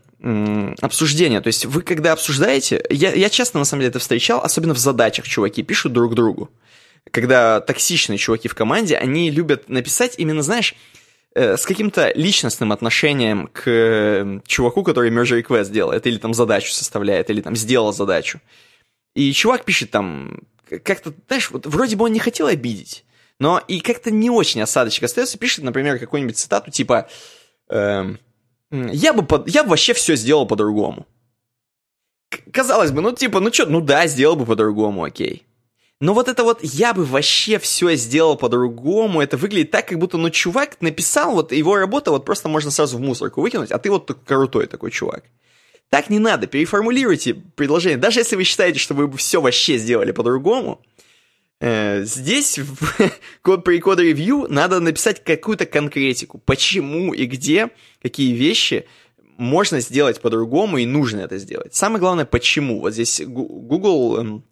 обсуждение. То есть вы когда обсуждаете, я, я часто на самом деле это встречал, особенно в задачах чуваки пишут друг другу. Когда токсичные чуваки в команде, они любят написать именно, знаешь, э, с каким-то личностным отношением к чуваку, который merge request делает, или там задачу составляет, или там сделал задачу. И чувак пишет там, как-то, знаешь, вот вроде бы он не хотел обидеть, но и как-то не очень осадочек остается, пишет, например, какую-нибудь цитату типа эм, «Я бы, под, я бы вообще все сделал по-другому». Казалось бы, ну типа, ну что, ну да, сделал бы по-другому, окей. Но вот это вот «я бы вообще все сделал по-другому», это выглядит так, как будто, ну, чувак написал, вот его работа вот просто можно сразу в мусорку выкинуть, а ты вот крутой такой чувак. Так не надо, переформулируйте предложение. Даже если вы считаете, что вы все вообще сделали по-другому, э, здесь код при код ревью надо написать какую-то конкретику. Почему и где, какие вещи можно сделать по-другому и нужно это сделать. Самое главное, почему. Вот здесь Google эм,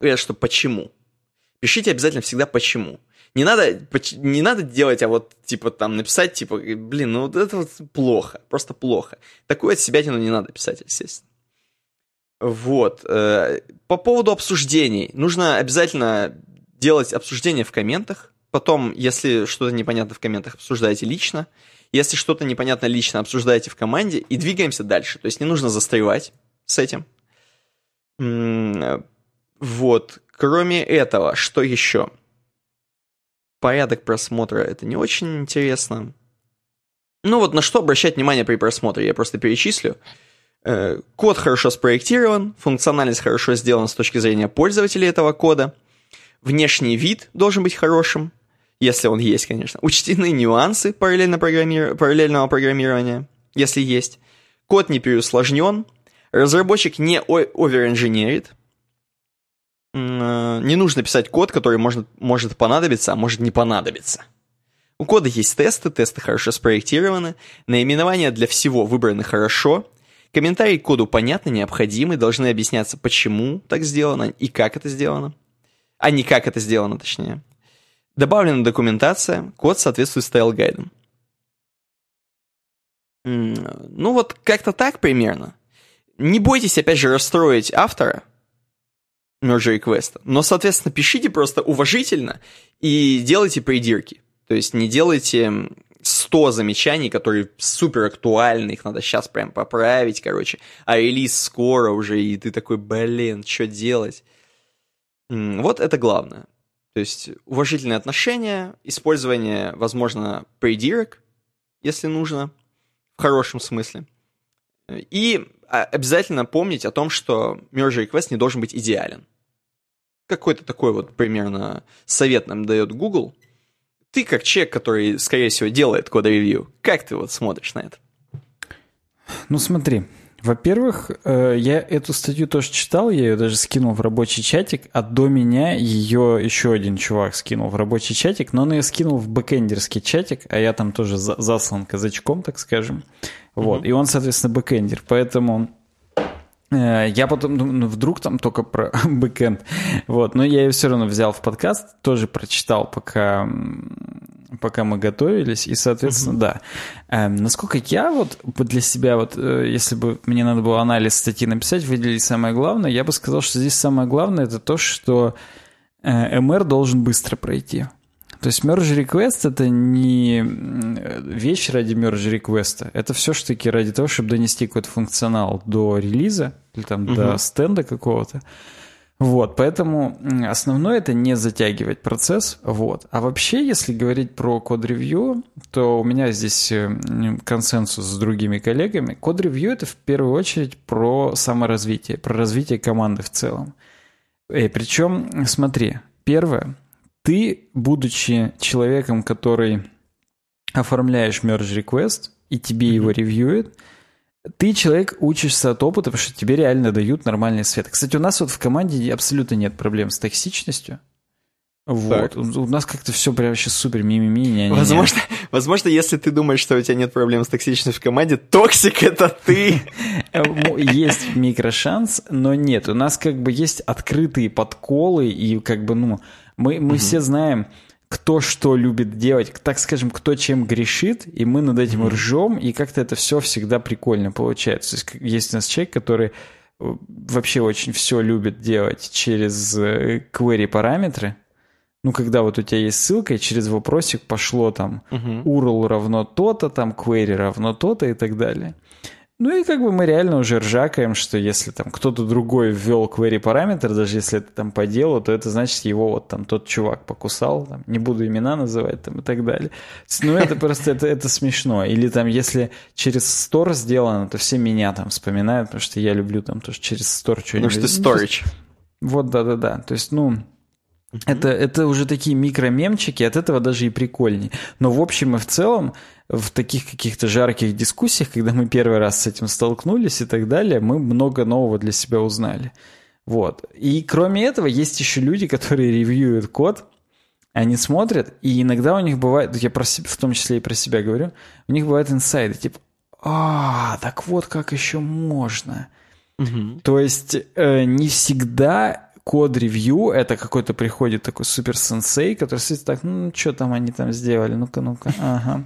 говорят, что почему. Пишите обязательно всегда почему. Не надо, не надо делать, а вот, типа, там, написать, типа, блин, ну вот это вот плохо, просто плохо. Такое от себя не надо писать, естественно. Вот. Э, по поводу обсуждений. Нужно обязательно делать обсуждения в комментах. Потом, если что-то непонятно в комментах, обсуждайте лично. Если что-то непонятно лично, обсуждайте в команде и двигаемся дальше. То есть не нужно застревать с этим. Вот. Кроме этого, что еще? Порядок просмотра это не очень интересно. Ну вот на что обращать внимание при просмотре, я просто перечислю. Э, код хорошо спроектирован, функциональность хорошо сделана с точки зрения пользователей этого кода. Внешний вид должен быть хорошим, если он есть, конечно. Учтены нюансы параллельно программи... параллельного программирования, если есть. Код не переусложнен. Разработчик не оверинженерит. Э, не нужно писать код, который может, может понадобиться, а может не понадобиться. У кода есть тесты, тесты хорошо спроектированы, наименования для всего выбраны хорошо, комментарии к коду понятны, необходимы, должны объясняться, почему так сделано и как это сделано, а не как это сделано, точнее. Добавлена документация, код соответствует style guide ам. Ну вот как-то так примерно. Не бойтесь, опять же, расстроить автора – merge request. Но, соответственно, пишите просто уважительно и делайте придирки. То есть не делайте 100 замечаний, которые супер актуальны, их надо сейчас прям поправить, короче, а релиз скоро уже, и ты такой, блин, что делать? Вот это главное. То есть уважительные отношения, использование, возможно, придирок, если нужно, в хорошем смысле. И обязательно помнить о том, что merge request не должен быть идеален какой-то такой вот примерно совет нам дает Google. ты как человек, который, скорее всего, делает код-ревью, как ты вот смотришь на это? Ну смотри, во-первых, э, я эту статью тоже читал, я ее даже скинул в рабочий чатик, а до меня ее еще один чувак скинул в рабочий чатик, но он ее скинул в бэкэндерский чатик, а я там тоже заслан казачком, так скажем. Вот, mm-hmm. и он, соответственно, бэкэндер, поэтому э, я потом, ну, ну, вдруг там только про бэкэнд, вот, но я ее все равно взял в подкаст, тоже прочитал, пока пока мы готовились, и, соответственно, да. Эм, насколько я вот для себя, вот э, если бы мне надо было анализ статьи написать, выделить самое главное, я бы сказал, что здесь самое главное это то, что э, MR должен быстро пройти. То есть merge request это не вещь ради merge request, это все-таки ради того, чтобы донести какой-то функционал до релиза или там uh-huh. до стенда какого-то. Вот, поэтому основное это не затягивать процесс, вот. А вообще, если говорить про код-ревью, то у меня здесь э, консенсус с другими коллегами. Код-ревью это в первую очередь про саморазвитие, про развитие команды в целом. И причем, смотри, первое, ты, будучи человеком, который оформляешь merge request, и тебе его ревьюет, ты человек учишься от опыта, потому что тебе реально дают нормальный совет. Кстати, у нас вот в команде абсолютно нет проблем с токсичностью. Вот. Так. У нас как-то все прям вообще супер мимими. Не, не, возможно, возможно, если ты думаешь, что у тебя нет проблем с токсичностью в команде, токсик это ты. Есть микрошанс, но нет. У нас как бы есть открытые подколы, и как бы, ну, мы, мы все знаем, кто что любит делать, так скажем, кто чем грешит, и мы над этим mm-hmm. ржем, и как-то это все всегда прикольно получается. То есть есть у нас человек, который э, вообще очень все любит делать через э, query параметры. Ну, когда вот у тебя есть ссылка, и через вопросик пошло там uh-huh. URL равно то-то, там query равно то-то и так далее. Ну и как бы мы реально уже ржакаем, что если там кто-то другой ввел query параметр, даже если это там по делу, то это значит его вот там тот чувак покусал, там, не буду имена называть там и так далее. Ну это просто это, это смешно. Или там если через store сделано, то все меня там вспоминают, потому что я люблю там тоже через store что-нибудь. Потому что storage. Вот, да-да-да. То есть, ну, это, это уже такие микромемчики, от этого даже и прикольней. Но в общем и в целом, в таких каких-то жарких дискуссиях, когда мы первый раз с этим столкнулись и так далее, мы много нового для себя узнали. Вот. И кроме этого, есть еще люди, которые ревьюют код, они смотрят, и иногда у них бывает, я про себя, в том числе и про себя говорю, у них бывают инсайды, типа, а, так вот как еще можно. Угу. То есть э, не всегда код-ревью, это какой-то приходит такой супер-сенсей, который сидит так, ну, что там они там сделали, ну-ка, ну-ка, ага.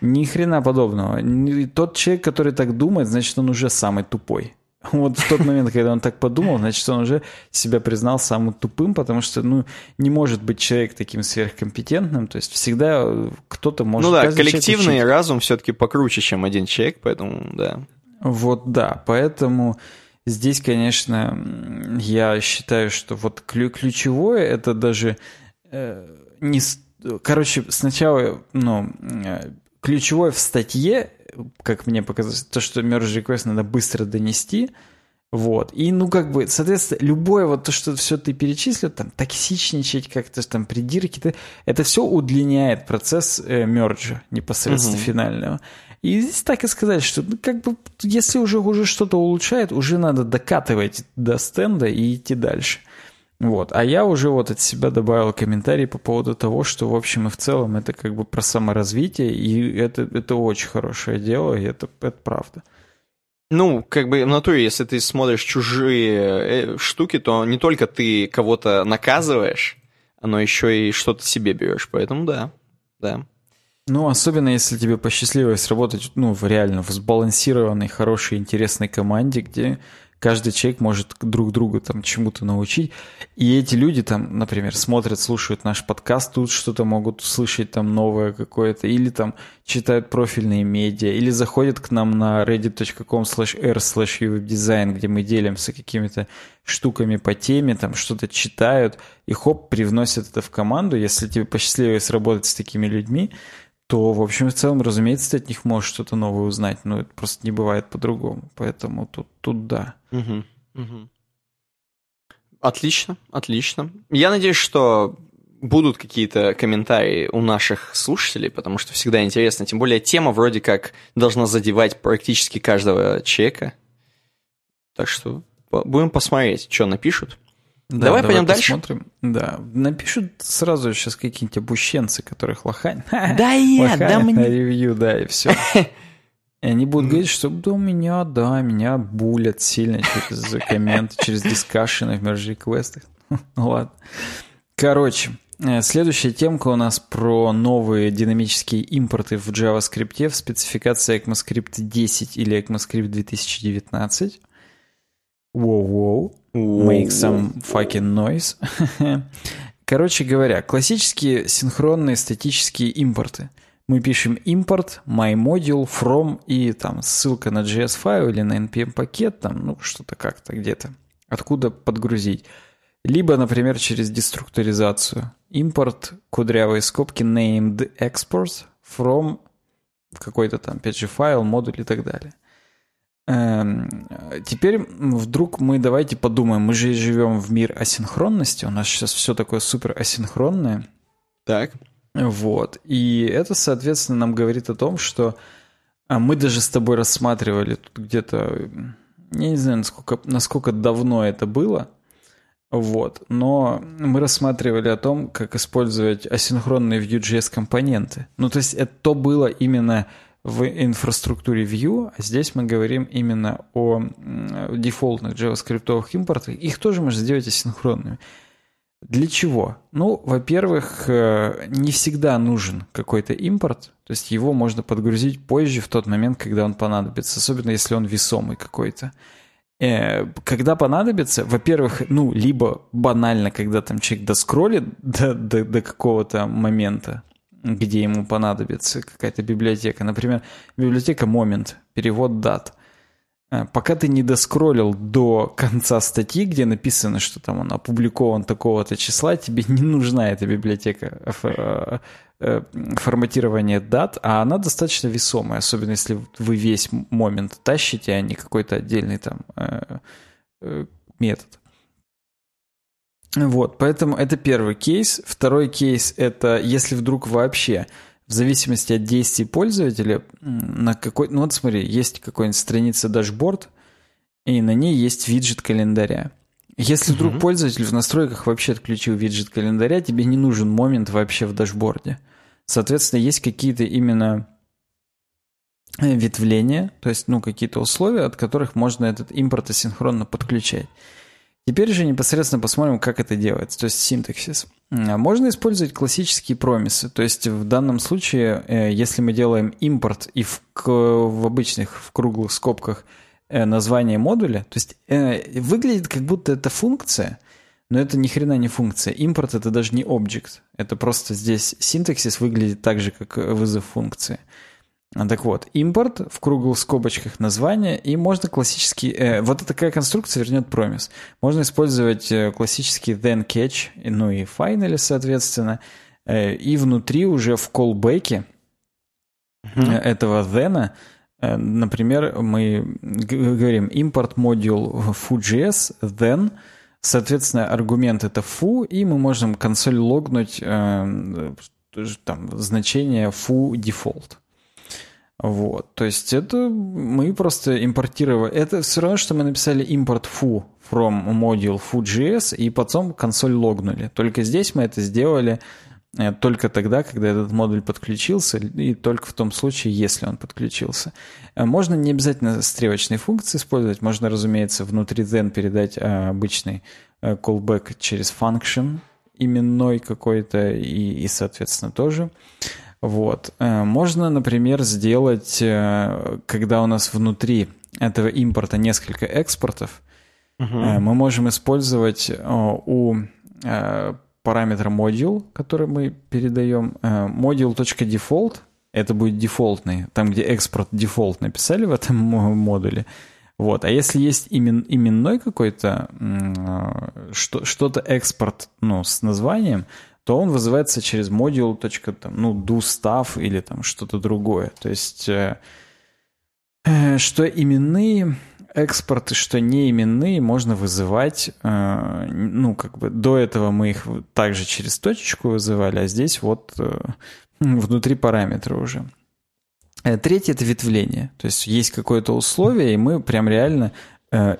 Ни хрена подобного. Тот человек, который так думает, значит, он уже самый тупой. Вот в тот момент, когда он так подумал, значит, он уже себя признал самым тупым, потому что, ну, не может быть человек таким сверхкомпетентным, то есть всегда кто-то может... Ну да, коллективный разум все-таки покруче, чем один человек, поэтому, да. Вот да, поэтому Здесь, конечно, я считаю, что вот ключевое это даже э, не... Короче, сначала, ну, э, ключевое в статье, как мне показалось, то, что merge request надо быстро донести, вот. И, ну, как бы, соответственно, любое вот то, что все ты перечислил, там, токсичничать как-то, там, придирки, это все удлиняет процесс э, мерджа непосредственно угу. финального. И здесь так и сказать, что ну, как бы если уже, уже что-то улучшает, уже надо докатывать до стенда и идти дальше. Вот. А я уже вот от себя добавил комментарий по поводу того, что в общем и в целом это как бы про саморазвитие, и это, это очень хорошее дело, и это, это правда. Ну, как бы в натуре, если ты смотришь чужие э, штуки, то не только ты кого-то наказываешь, но еще и что-то себе берешь. Поэтому да, да. Ну, особенно если тебе посчастливилось работать, ну, в реально в сбалансированной, хорошей, интересной команде, где каждый человек может друг друга там чему-то научить. И эти люди там, например, смотрят, слушают наш подкаст, тут что-то могут услышать там новое какое-то, или там читают профильные медиа, или заходят к нам на reddit.com slash r slash design, где мы делимся какими-то штуками по теме, там что-то читают, и хоп, привносят это в команду. Если тебе посчастливилось работать с такими людьми, то, в общем, в целом, разумеется, ты от них можешь что-то новое узнать, но это просто не бывает по-другому. Поэтому тут, тут да. Угу, угу. Отлично, отлично. Я надеюсь, что будут какие-то комментарии у наших слушателей, потому что всегда интересно. Тем более тема вроде как должна задевать практически каждого человека. Так что будем посмотреть, что напишут. Да, давай, давай пойдем посмотрим. дальше. Да, напишут сразу сейчас какие-нибудь обущенцы, которых лохань. Да я, да мне. ревью, да, и все. И они будут говорить, что да, у меня, да, меня булят сильно через комменты, через дискашены в мерж реквестах. Ну ладно. Короче, э, следующая темка у нас про новые динамические импорты в JavaScript в спецификации ECMAScript 10 или ECMAScript 2019. Воу-воу. Make some fucking noise. Короче говоря, классические синхронные статические импорты. Мы пишем импорт, myModule, from и там ссылка на JS файл или на npm пакет, там, ну, что-то как-то где-то. Откуда подгрузить. Либо, например, через деструктуризацию. Импорт, кудрявые скобки, named export from какой-то там, опять же, файл, модуль и так далее. Эм, теперь вдруг мы давайте подумаем, мы же живем в мир асинхронности, у нас сейчас все такое супер асинхронное. Так. Вот. И это, соответственно, нам говорит о том, что а, мы даже с тобой рассматривали тут где-то, я не знаю, насколько, насколько давно это было, вот. Но мы рассматривали о том, как использовать асинхронные Vue.js компоненты. Ну, то есть это то было именно в инфраструктуре Vue, а здесь мы говорим именно о дефолтных JavaScript импортах. Их тоже можно сделать асинхронными. Для чего? Ну, во-первых, э, не всегда нужен какой-то импорт, то есть его можно подгрузить позже, в тот момент, когда он понадобится, особенно если он весомый какой-то. Э, когда понадобится, во-первых, ну, либо банально, когда там человек доскроллит до, до, до какого-то момента, где ему понадобится какая-то библиотека. Например, библиотека Moment, перевод дат. Э, пока ты не доскроллил до конца статьи, где написано, что там он опубликован такого-то числа, тебе не нужна эта библиотека э, э, форматирования дат, а она достаточно весомая, особенно если вы весь момент тащите, а не какой-то отдельный там метод. Вот, поэтому это первый кейс. Второй кейс – это если вдруг вообще в зависимости от действий пользователя на какой... Ну вот смотри, есть какая-нибудь страница дашборд, и на ней есть виджет календаря. Если вдруг угу. пользователь в настройках вообще отключил виджет календаря, тебе не нужен момент вообще в дашборде. Соответственно, есть какие-то именно э, ветвления, то есть ну, какие-то условия, от которых можно этот импорт асинхронно подключать. Теперь же непосредственно посмотрим, как это делается, то есть синтаксис. Можно использовать классические промисы, то есть в данном случае, э, если мы делаем импорт и в, в обычных, в круглых скобках э, название модуля, то есть э, выглядит как будто это функция, но это ни хрена не функция. Импорт это даже не объект, это просто здесь синтаксис выглядит так же, как вызов функции. А, так вот, импорт в круглых скобочках название, и можно классический... Э, вот такая конструкция вернет промис. Можно использовать э, классический then catch, ну и finally, соответственно, э, и внутри уже в callback uh-huh. этого then, э, например, мы говорим import module foo.js, then, соответственно, аргумент это foo, и мы можем консоль логнуть э, там, значение foo default. Вот, то есть это мы просто импортировали. Это все равно, что мы написали импорт foo from module foo.js и потом консоль логнули. Только здесь мы это сделали э, только тогда, когда этот модуль подключился, и только в том случае, если он подключился. Э, можно не обязательно стрелочные функции использовать, можно, разумеется, внутри then передать э, обычный callback через function именной какой-то и, и, соответственно, тоже. Вот. Э, можно, например, сделать, э, когда у нас внутри этого импорта несколько экспортов, угу. мы можем использовать у параметра module, который мы передаем, module.default, это будет дефолтный, там, где экспорт дефолт написали в этом модуле. Вот. А если есть имен, именной какой-то, что-то экспорт ну, с названием, то он вызывается через модул ну, do stuff или там что-то другое. То есть, э, э, что именные экспорты, что не именные, можно вызывать, э, ну, как бы до этого мы их также через точечку вызывали, а здесь вот внутри параметра уже. Третье — это ветвление. То есть есть какое-то условие, и мы прям реально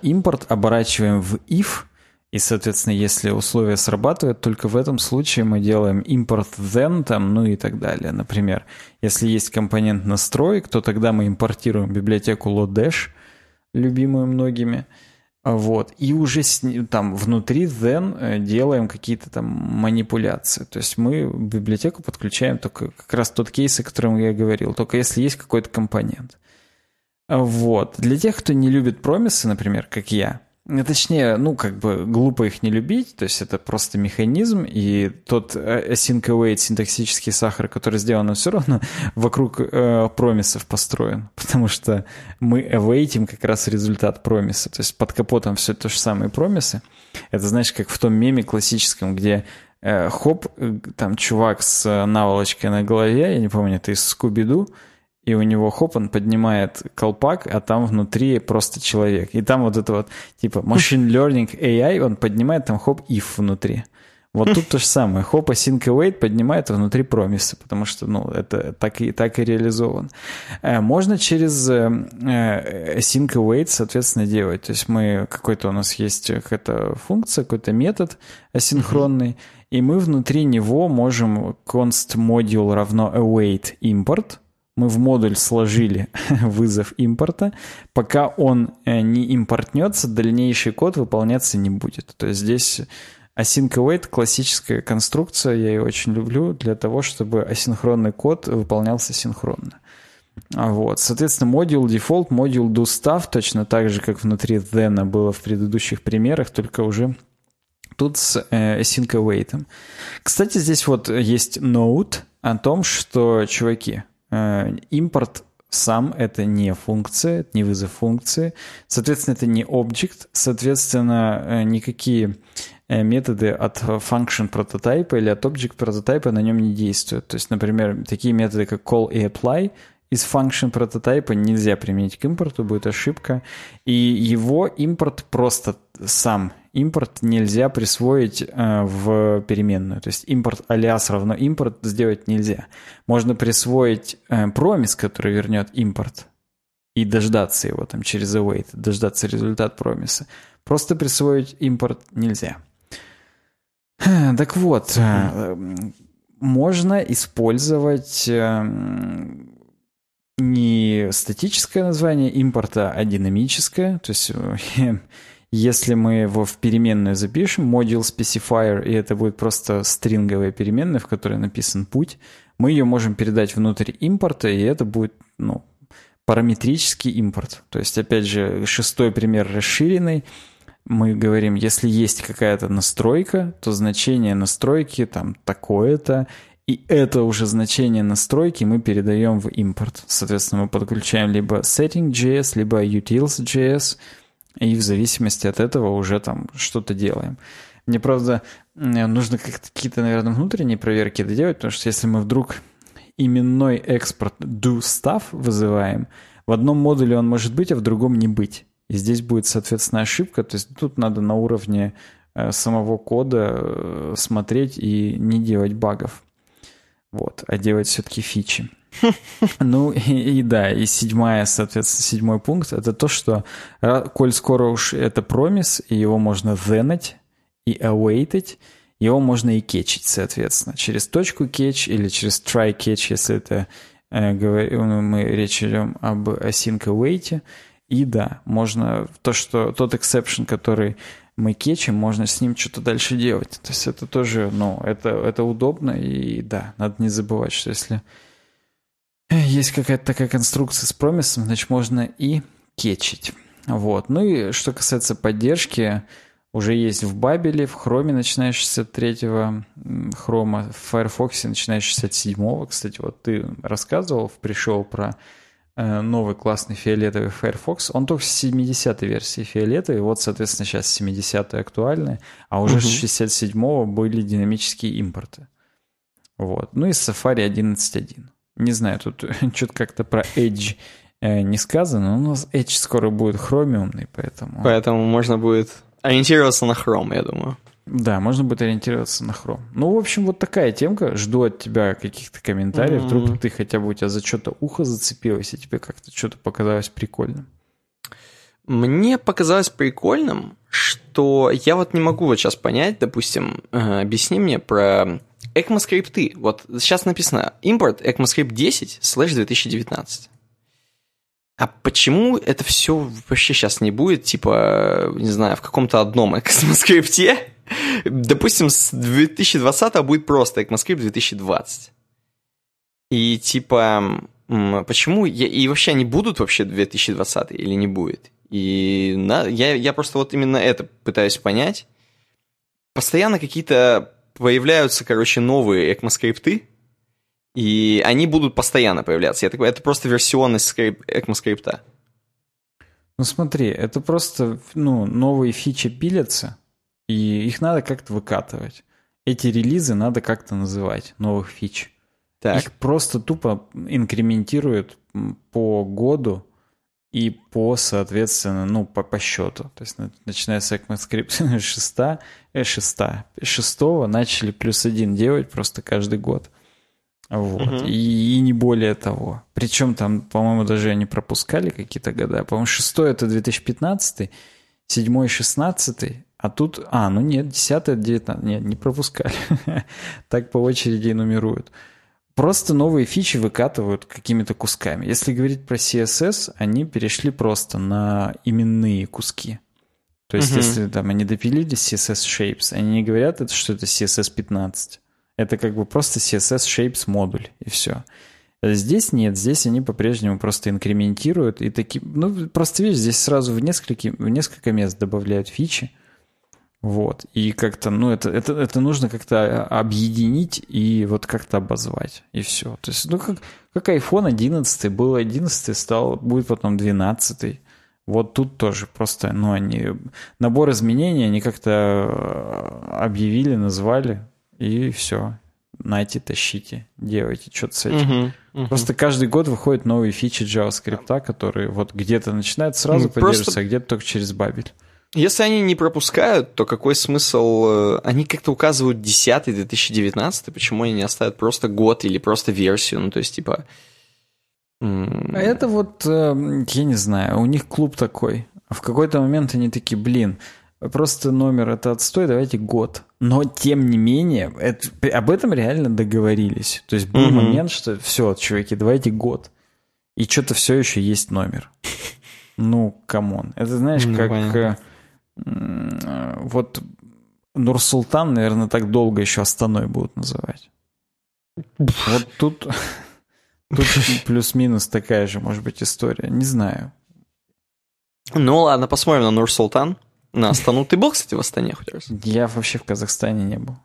импорт оборачиваем в if, и, соответственно, если условия срабатывают, только в этом случае мы делаем импорт then, там, ну и так далее. Например, если есть компонент настроек, то тогда мы импортируем библиотеку Lodash, любимую многими, вот, и уже с, там внутри then э, делаем какие-то там манипуляции. То есть мы библиотеку подключаем только как раз тот кейс, о котором я говорил, только если есть какой-то компонент. Вот. Для тех, кто не любит промисы, например, как я, точнее, ну, как бы глупо их не любить, то есть это просто механизм, и тот э, async await синтаксический сахар, который сделан, он все равно вокруг э, промисов построен, потому что мы awaitim как раз результат промиса, то есть под капотом все то же самые промисы. Это, знаешь, как в том меме классическом, где э, хоп, э, там чувак с наволочкой на голове, я не помню, это из Скуби-Ду, и у него хоп, он поднимает колпак, а там внутри просто человек. И там вот это вот, типа, machine learning AI, он поднимает там хоп, if внутри. Вот тут то же самое. Хоп, async await поднимает внутри промиса, потому что, ну, это так и, так и реализован. Э, можно через э, э, async await, соответственно, делать. То есть мы, какой-то у нас есть какая-то функция, какой-то метод асинхронный, и мы внутри него можем const module равно await import, мы в модуль сложили вызов импорта. Пока он э, не импортнется, дальнейший код выполняться не будет. То есть здесь async await классическая конструкция, я ее очень люблю, для того, чтобы асинхронный код выполнялся синхронно. А вот. Соответственно, модуль default, модуль do stuff, точно так же, как внутри then было в предыдущих примерах, только уже тут с э, async await. Кстати, здесь вот есть note о том, что, чуваки, импорт сам это не функция, это не вызов функции. Соответственно, это не объект. Соответственно, э, никакие э, методы от function прототипа или от object прототипа на нем не действуют. То есть, например, такие методы, как call и apply из function прототипа нельзя применить к импорту, будет ошибка. И его импорт просто сам импорт нельзя присвоить э, в переменную. То есть импорт алиас равно импорт сделать нельзя. Можно присвоить э, промис, который вернет импорт, и дождаться его там через await, дождаться результат промиса. Просто присвоить импорт нельзя. Так вот, э, можно использовать не статическое название импорта, а динамическое. То есть Если мы его в переменную запишем, module specifier, и это будет просто стринговая переменная, в которой написан путь, мы ее можем передать внутрь импорта, и это будет, ну, параметрический импорт. То есть, опять же, шестой пример расширенный. Мы говорим, если есть какая-то настройка, то значение настройки там такое-то, и это уже значение настройки мы передаем в импорт. Соответственно, мы подключаем либо setting.js, либо utils.js, и в зависимости от этого уже там что-то делаем. Мне, правда, нужно какие-то, наверное, внутренние проверки доделать, потому что если мы вдруг именной экспорт do stuff вызываем, в одном модуле он может быть, а в другом не быть. И здесь будет, соответственно, ошибка. То есть тут надо на уровне э, самого кода э, смотреть и не делать багов. Вот, а делать все-таки фичи. Ну и, да, и седьмая, соответственно, седьмой пункт это то, что коль скоро уж это промис, и его можно венать и awaited, его можно и кетчить, соответственно, через точку кетч или через try catch, если это э, говорим, мы речь идем об async await. И да, можно то, что тот exception, который мы кетчим, можно с ним что-то дальше делать. То есть это тоже, ну, это, это удобно, и да, надо не забывать, что если есть какая-то такая конструкция с промисом, значит, можно и кетчить. Вот. Ну и что касается поддержки, уже есть в Бабеле, в Хроме, начиная с 63-го Хрома, в Firefox, начиная с 67-го. Кстати, вот ты рассказывал пришел про э, новый классный фиолетовый Firefox. Он только с 70-й версии фиолетовый, вот, соответственно, сейчас 70-й актуальный, а уже угу. с 67-го были динамические импорты. Вот. Ну и Safari 11.1. Не знаю, тут что-то как-то про Edge э, не сказано. У нас Edge скоро будет хромиумный, поэтому... Поэтому можно будет ориентироваться на хром, я думаю. Да, можно будет ориентироваться на хром. Ну, в общем, вот такая темка. Жду от тебя каких-то комментариев. Mm-hmm. Вдруг ты хотя бы у тебя за что-то ухо зацепилось, и тебе как-то что-то показалось прикольным. Мне показалось прикольным, что я вот не могу вот сейчас понять, допустим, э, объясни мне про ECMAScript. Вот сейчас написано импорт ECMAScript 10 слэш 2019. А почему это все вообще сейчас не будет, типа, не знаю, в каком-то одном ECMAScript? Допустим, с 2020 будет просто ECMAScript 2020. И типа, почему, и вообще они будут вообще 2020 или не будет? И на, я, я просто вот именно это пытаюсь понять. Постоянно какие-то появляются, короче, новые ECMAScript, и они будут постоянно появляться. Я такой, это просто версионность скрип, ECMAScript. Ну смотри, это просто ну, новые фичи пилятся, и их надо как-то выкатывать. Эти релизы надо как-то называть, новых фич. Так. Их просто тупо инкрементируют по году и по, соответственно, ну, по, по счету. То есть, начиная с ECMAScript 6, э, 6, 6 начали плюс один делать просто каждый год. Вот. Угу. И, и не более того. Причем там, по-моему, даже они пропускали какие-то года. По-моему, шестой это 2015, седьмой 16, а тут... А, ну нет, 10 19 Нет, не пропускали. так по очереди и нумеруют. Просто новые фичи выкатывают какими-то кусками. Если говорить про CSS, они перешли просто на именные куски. То есть, угу. если там они допилили CSS Shapes, они не говорят, это, что это CSS 15. Это как бы просто CSS Shapes модуль, и все. Здесь нет, здесь они по-прежнему просто инкрементируют и такие, ну просто видишь, здесь сразу в несколько, в несколько мест добавляют фичи, вот, и как-то, ну это, это, это нужно как-то объединить и вот как-то обозвать, и все. То есть, ну как, как iPhone 11 был 11, стал, будет потом 12, вот тут тоже просто, ну они, набор изменений они как-то э, объявили, назвали, и все. Найте, тащите, делайте что-то с этим. Uh-huh, uh-huh. Просто каждый год выходят новые фичи JavaScript, которые вот где-то начинают сразу ну, поддерживаться, просто... а где-то только через бабель. Если они не пропускают, то какой смысл? Э, они как-то указывают 10 2019, почему они не оставят просто год или просто версию? Ну, то есть, типа... А это вот, э, я не знаю, у них клуб такой. В какой-то момент они такие, блин, Просто номер это отстой, давайте год. Но тем не менее, это, об этом реально договорились. То есть был угу. момент, что все, чуваки, давайте год. И что-то все еще есть номер. Ну, come on. Это знаешь, ну, как э, вот Нурсултан, наверное, так долго еще Астаной будут называть. Вот тут, тут плюс-минус такая же, может быть, история. Не знаю. Ну ладно, посмотрим на Нурсултан. На Астану. Ты был, кстати, в Астане хоть раз? Я вообще в Казахстане не был.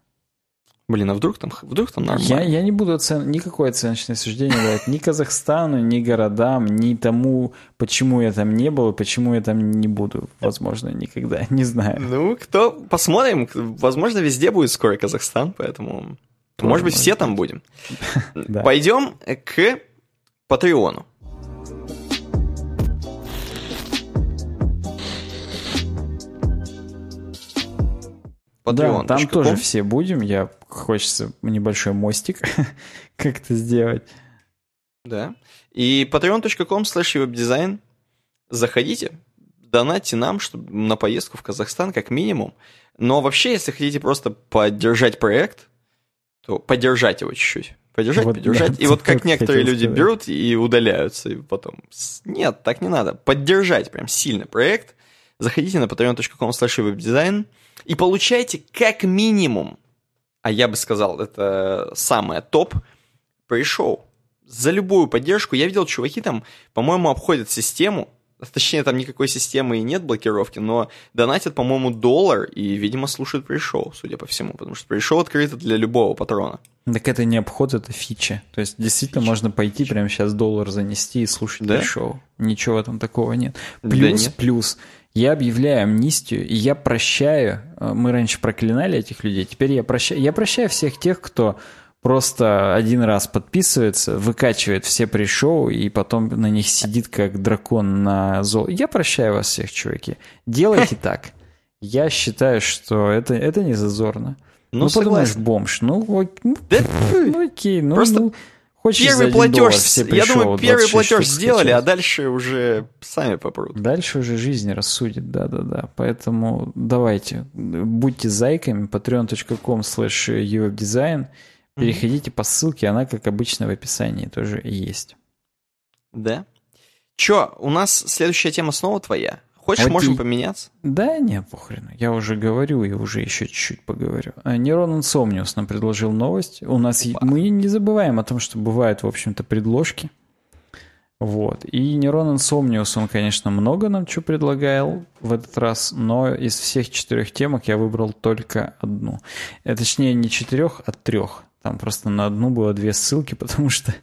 Блин, а вдруг там, вдруг там нормально? Я, я не буду оцен... никакое оценочное суждение давать ни Казахстану, ни городам, ни тому, почему я там не был и почему я там не буду, возможно, никогда, не знаю. Ну, кто... Посмотрим. Возможно, везде будет скоро Казахстан, поэтому... Тоже может быть, все там будем. Пойдем к Патреону. Patreon. Да, там тоже все будем. Я хочется небольшой мостик как-то сделать. Да. И patreon.com slash webdesign. Заходите, донатьте нам чтобы, на поездку в Казахстан как минимум. Но вообще, если хотите просто поддержать проект, то поддержать его чуть-чуть. Поддержать, вот, поддержать. Да, и вот как некоторые люди сказать. берут и удаляются, и потом... Нет, так не надо. Поддержать прям сильно проект. Заходите на patreon.com slash webdesign и получаете как минимум, а я бы сказал, это самое топ, пришел За любую поддержку. Я видел, чуваки там, по-моему, обходят систему, Точнее, там никакой системы и нет блокировки, но донатят, по-моему, доллар и, видимо, слушают пришел, судя по всему, потому что пришел открыто для любого патрона. Так это не обход, это фича. То есть, действительно, фича. можно пойти прямо сейчас доллар занести и слушать да? пришел. Ничего там такого нет. Плюс, да нет. плюс, я объявляю амнистию, и я прощаю, э, мы раньше проклинали этих людей, теперь я прощаю, я прощаю всех тех, кто просто один раз подписывается, выкачивает все пришоу и потом на них сидит как дракон на зол. Я прощаю вас всех, чуваки. Делайте так. Я считаю, что это, это не зазорно. Ну, ну подумаешь, бомж. Ну, ну, да, ну окей, ну, просто ну, хочешь первый платеж, все я думаю, первый платеж сделали, а дальше уже сами попрут. Дальше уже жизнь рассудит, да-да-да. Поэтому давайте, будьте зайками, patreon.com slash uwebdesign, переходите по ссылке, она, как обычно, в описании тоже есть. Да? Чё, у нас следующая тема снова твоя? Хочешь, вот можем и... поменяться? Да, не, похрен. Я уже говорю и уже еще чуть-чуть поговорю. Нейрон Insomnius нам предложил новость. У нас Ба. мы не забываем о том, что бывают, в общем-то, предложки. Вот. И Нейрон Insomnius, он, конечно, много нам что предлагал в этот раз, но из всех четырех темок я выбрал только одну. Э, точнее, не четырех, а трех. Там просто на одну было две ссылки, потому что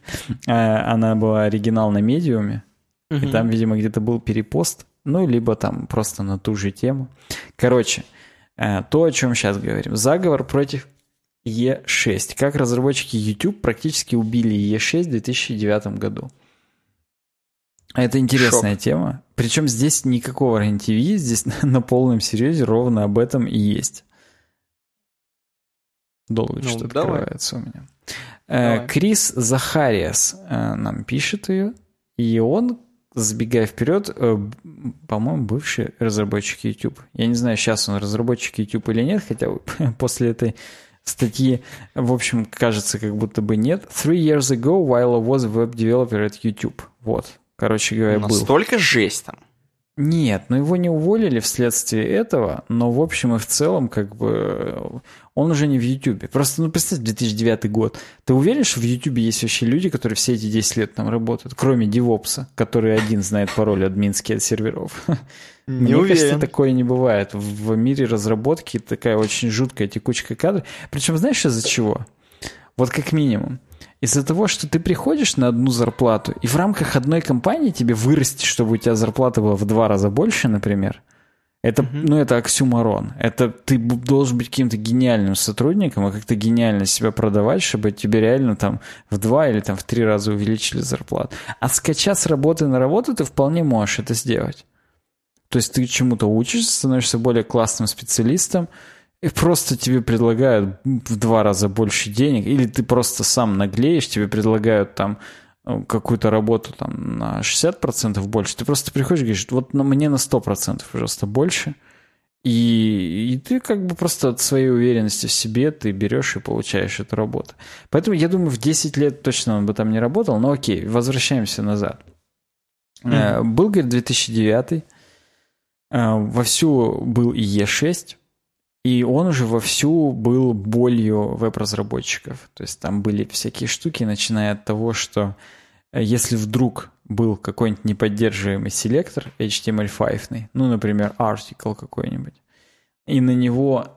э, она была оригинал на медиуме. И там, видимо, где-то был перепост ну, либо там просто на ту же тему. Короче, э, то, о чем сейчас говорим. Заговор против E6. Как разработчики YouTube практически убили E6 в 2009 году. Это интересная Шок. тема. Причем здесь никакого РЕН-ТВ, здесь на полном серьезе ровно об этом и есть. Долго ну, что открывается у меня. Э, давай. Крис Захариас э, нам пишет ее, и он забегая вперед, э, по-моему, бывший разработчик YouTube. Я не знаю, сейчас он разработчик YouTube или нет, хотя после этой статьи, в общем, кажется, как будто бы нет. Three years ago, while I was a web developer at YouTube. Вот, короче говоря, был. Настолько жесть там. Нет, но его не уволили вследствие этого, но в общем и в целом, как бы, он уже не в Ютубе. Просто, ну, представь, 2009 год. Ты уверен, что в Ютубе есть вообще люди, которые все эти 10 лет там работают, кроме Девопса, который один знает пароль админский от серверов? Не Мне уверен. кажется, такое не бывает. В мире разработки такая очень жуткая текучка кадров. Причем знаешь из-за чего? Вот как минимум. Из-за того, что ты приходишь на одну зарплату, и в рамках одной компании тебе вырасти, чтобы у тебя зарплата была в два раза больше, например, это, mm-hmm. ну, это оксюмарон. Это ты должен быть каким-то гениальным сотрудником, а как-то гениально себя продавать, чтобы тебе реально там в два или там в три раза увеличили зарплату. А скачать с работы на работу ты вполне можешь это сделать. То есть ты чему-то учишься, становишься более классным специалистом, и просто тебе предлагают в два раза больше денег, или ты просто сам наглеешь, тебе предлагают там э, какую-то работу там на 60% больше, ты просто приходишь и говоришь, вот на мне на 100% пожалуйста больше, и, и ты как бы просто от своей уверенности в себе ты берешь и получаешь эту работу. Поэтому я думаю, в 10 лет точно он бы там не работал, но окей, возвращаемся назад. Mm-hmm. Был, говорит, 2009, э, вовсю был и Е6, и он уже вовсю был болью веб-разработчиков. То есть там были всякие штуки, начиная от того, что э, если вдруг был какой-нибудь неподдерживаемый селектор HTML5, ну, например, article какой-нибудь, и на него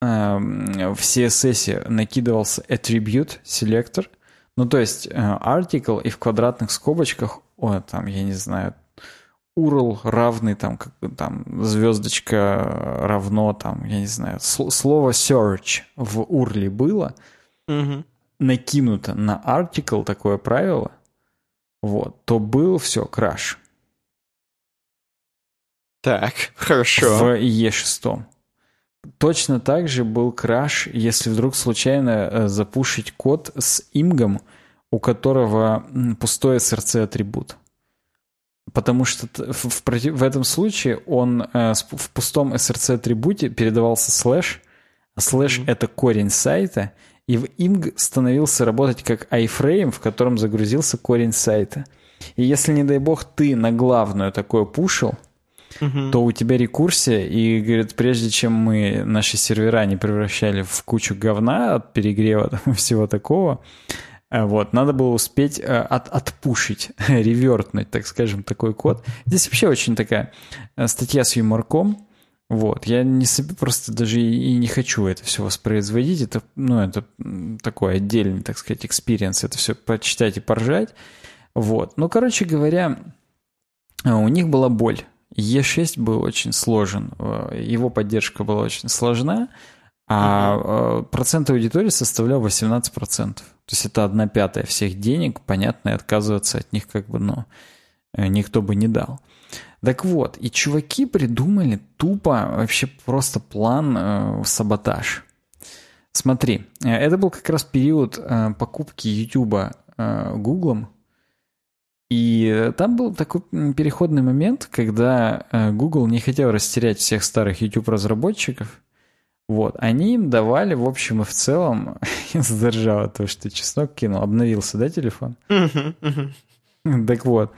э, в CSS накидывался attribute селектор, ну, то есть э, article и в квадратных скобочках, о, там, я не знаю, URL равный там, как бы там звездочка равно там, я не знаю, слово search в URL было, угу. накинуто на article такое правило, вот, то был все, краш. Так, хорошо. В IE6. Точно так же был краш, если вдруг случайно э, запушить код с img ом, у которого пустой src атрибут. Потому что в, в, в этом случае он э, в пустом src -атрибуте передавался слэш, а слэш mm-hmm. — это корень сайта, и img становился работать как iframe, в котором загрузился корень сайта. И если, не дай бог, ты на главную такое пушил, угу. то у тебя рекурсия, и, говорит, прежде чем мы наши сервера не превращали в кучу говна от перегрева там, всего такого, вот, надо было успеть э, от, отпушить, ревертнуть, так скажем, такой код. Здесь вообще очень такая э, статья с юморком. Вот, я не просто даже и не хочу это все воспроизводить. Это, ну, это такой отдельный, так сказать, experience. Это все почитать и поржать. Вот. Ну, короче говоря, у них была боль. IE6 был очень сложен. Его поддержка была очень сложна. А uh-huh. процент аудитории составлял 18%. То есть это одна пятая всех денег, понятно, и отказываться от них как бы, ну, э, никто бы не дал. Так вот, и чуваки придумали тупо вообще просто план э, саботаж. Смотри, э, это был как раз период э, покупки YouTube э, Гуглом. И там был такой переходный момент, когда э, Google не хотел растерять всех старых YouTube-разработчиков. Вот, они им давали, в общем и в целом, я задержала то, что чеснок кинул, обновился, да, телефон? Так вот,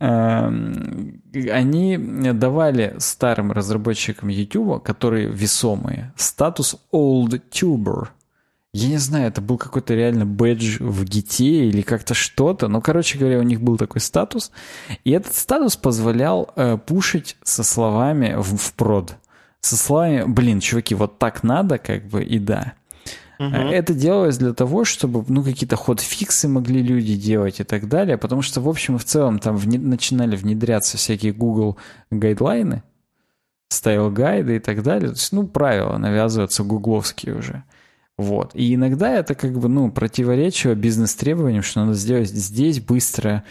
эм, они давали старым разработчикам YouTube, которые весомые, статус Old Tuber. Я не знаю, это был какой-то реально badge в гите или как-то что-то, но, короче говоря, у них был такой статус, и этот статус позволял э, пушить со словами в, в прод. Со словами, блин, чуваки, вот так надо, как бы, и да. Угу. Это делалось для того, чтобы ну, какие-то хот-фиксы могли люди делать и так далее, потому что, в общем и в целом, там вне, начинали внедряться всякие Google guidelines, style guides и так далее. То есть, ну, правила навязываются гугловские уже. Вот. И иногда это как бы, ну, противоречило бизнес-требованиям, что надо сделать здесь быстро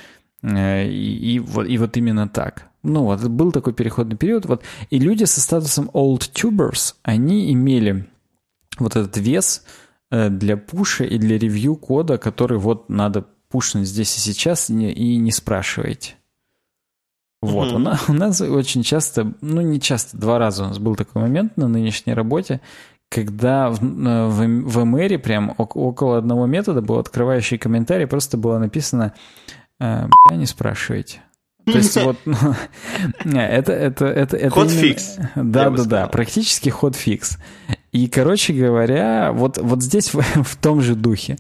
и, и, вот, и вот именно так. Ну, вот был такой переходный период. Вот. И люди со статусом old tubers, они имели вот этот вес э, для пуша и для ревью кода, который вот надо пушнуть здесь и сейчас, и не спрашивайте. Вот, mm-hmm. у, нас, у нас очень часто, ну не часто, два раза у нас был такой момент на нынешней работе, когда в, э, в, в MR прям около одного метода был открывающий комментарий, просто было написано э, «Бля, не спрашивайте». То есть вот это это это это ход фикс. Да да да, практически ход фикс. И, короче говоря, вот, вот здесь в, в том же духе.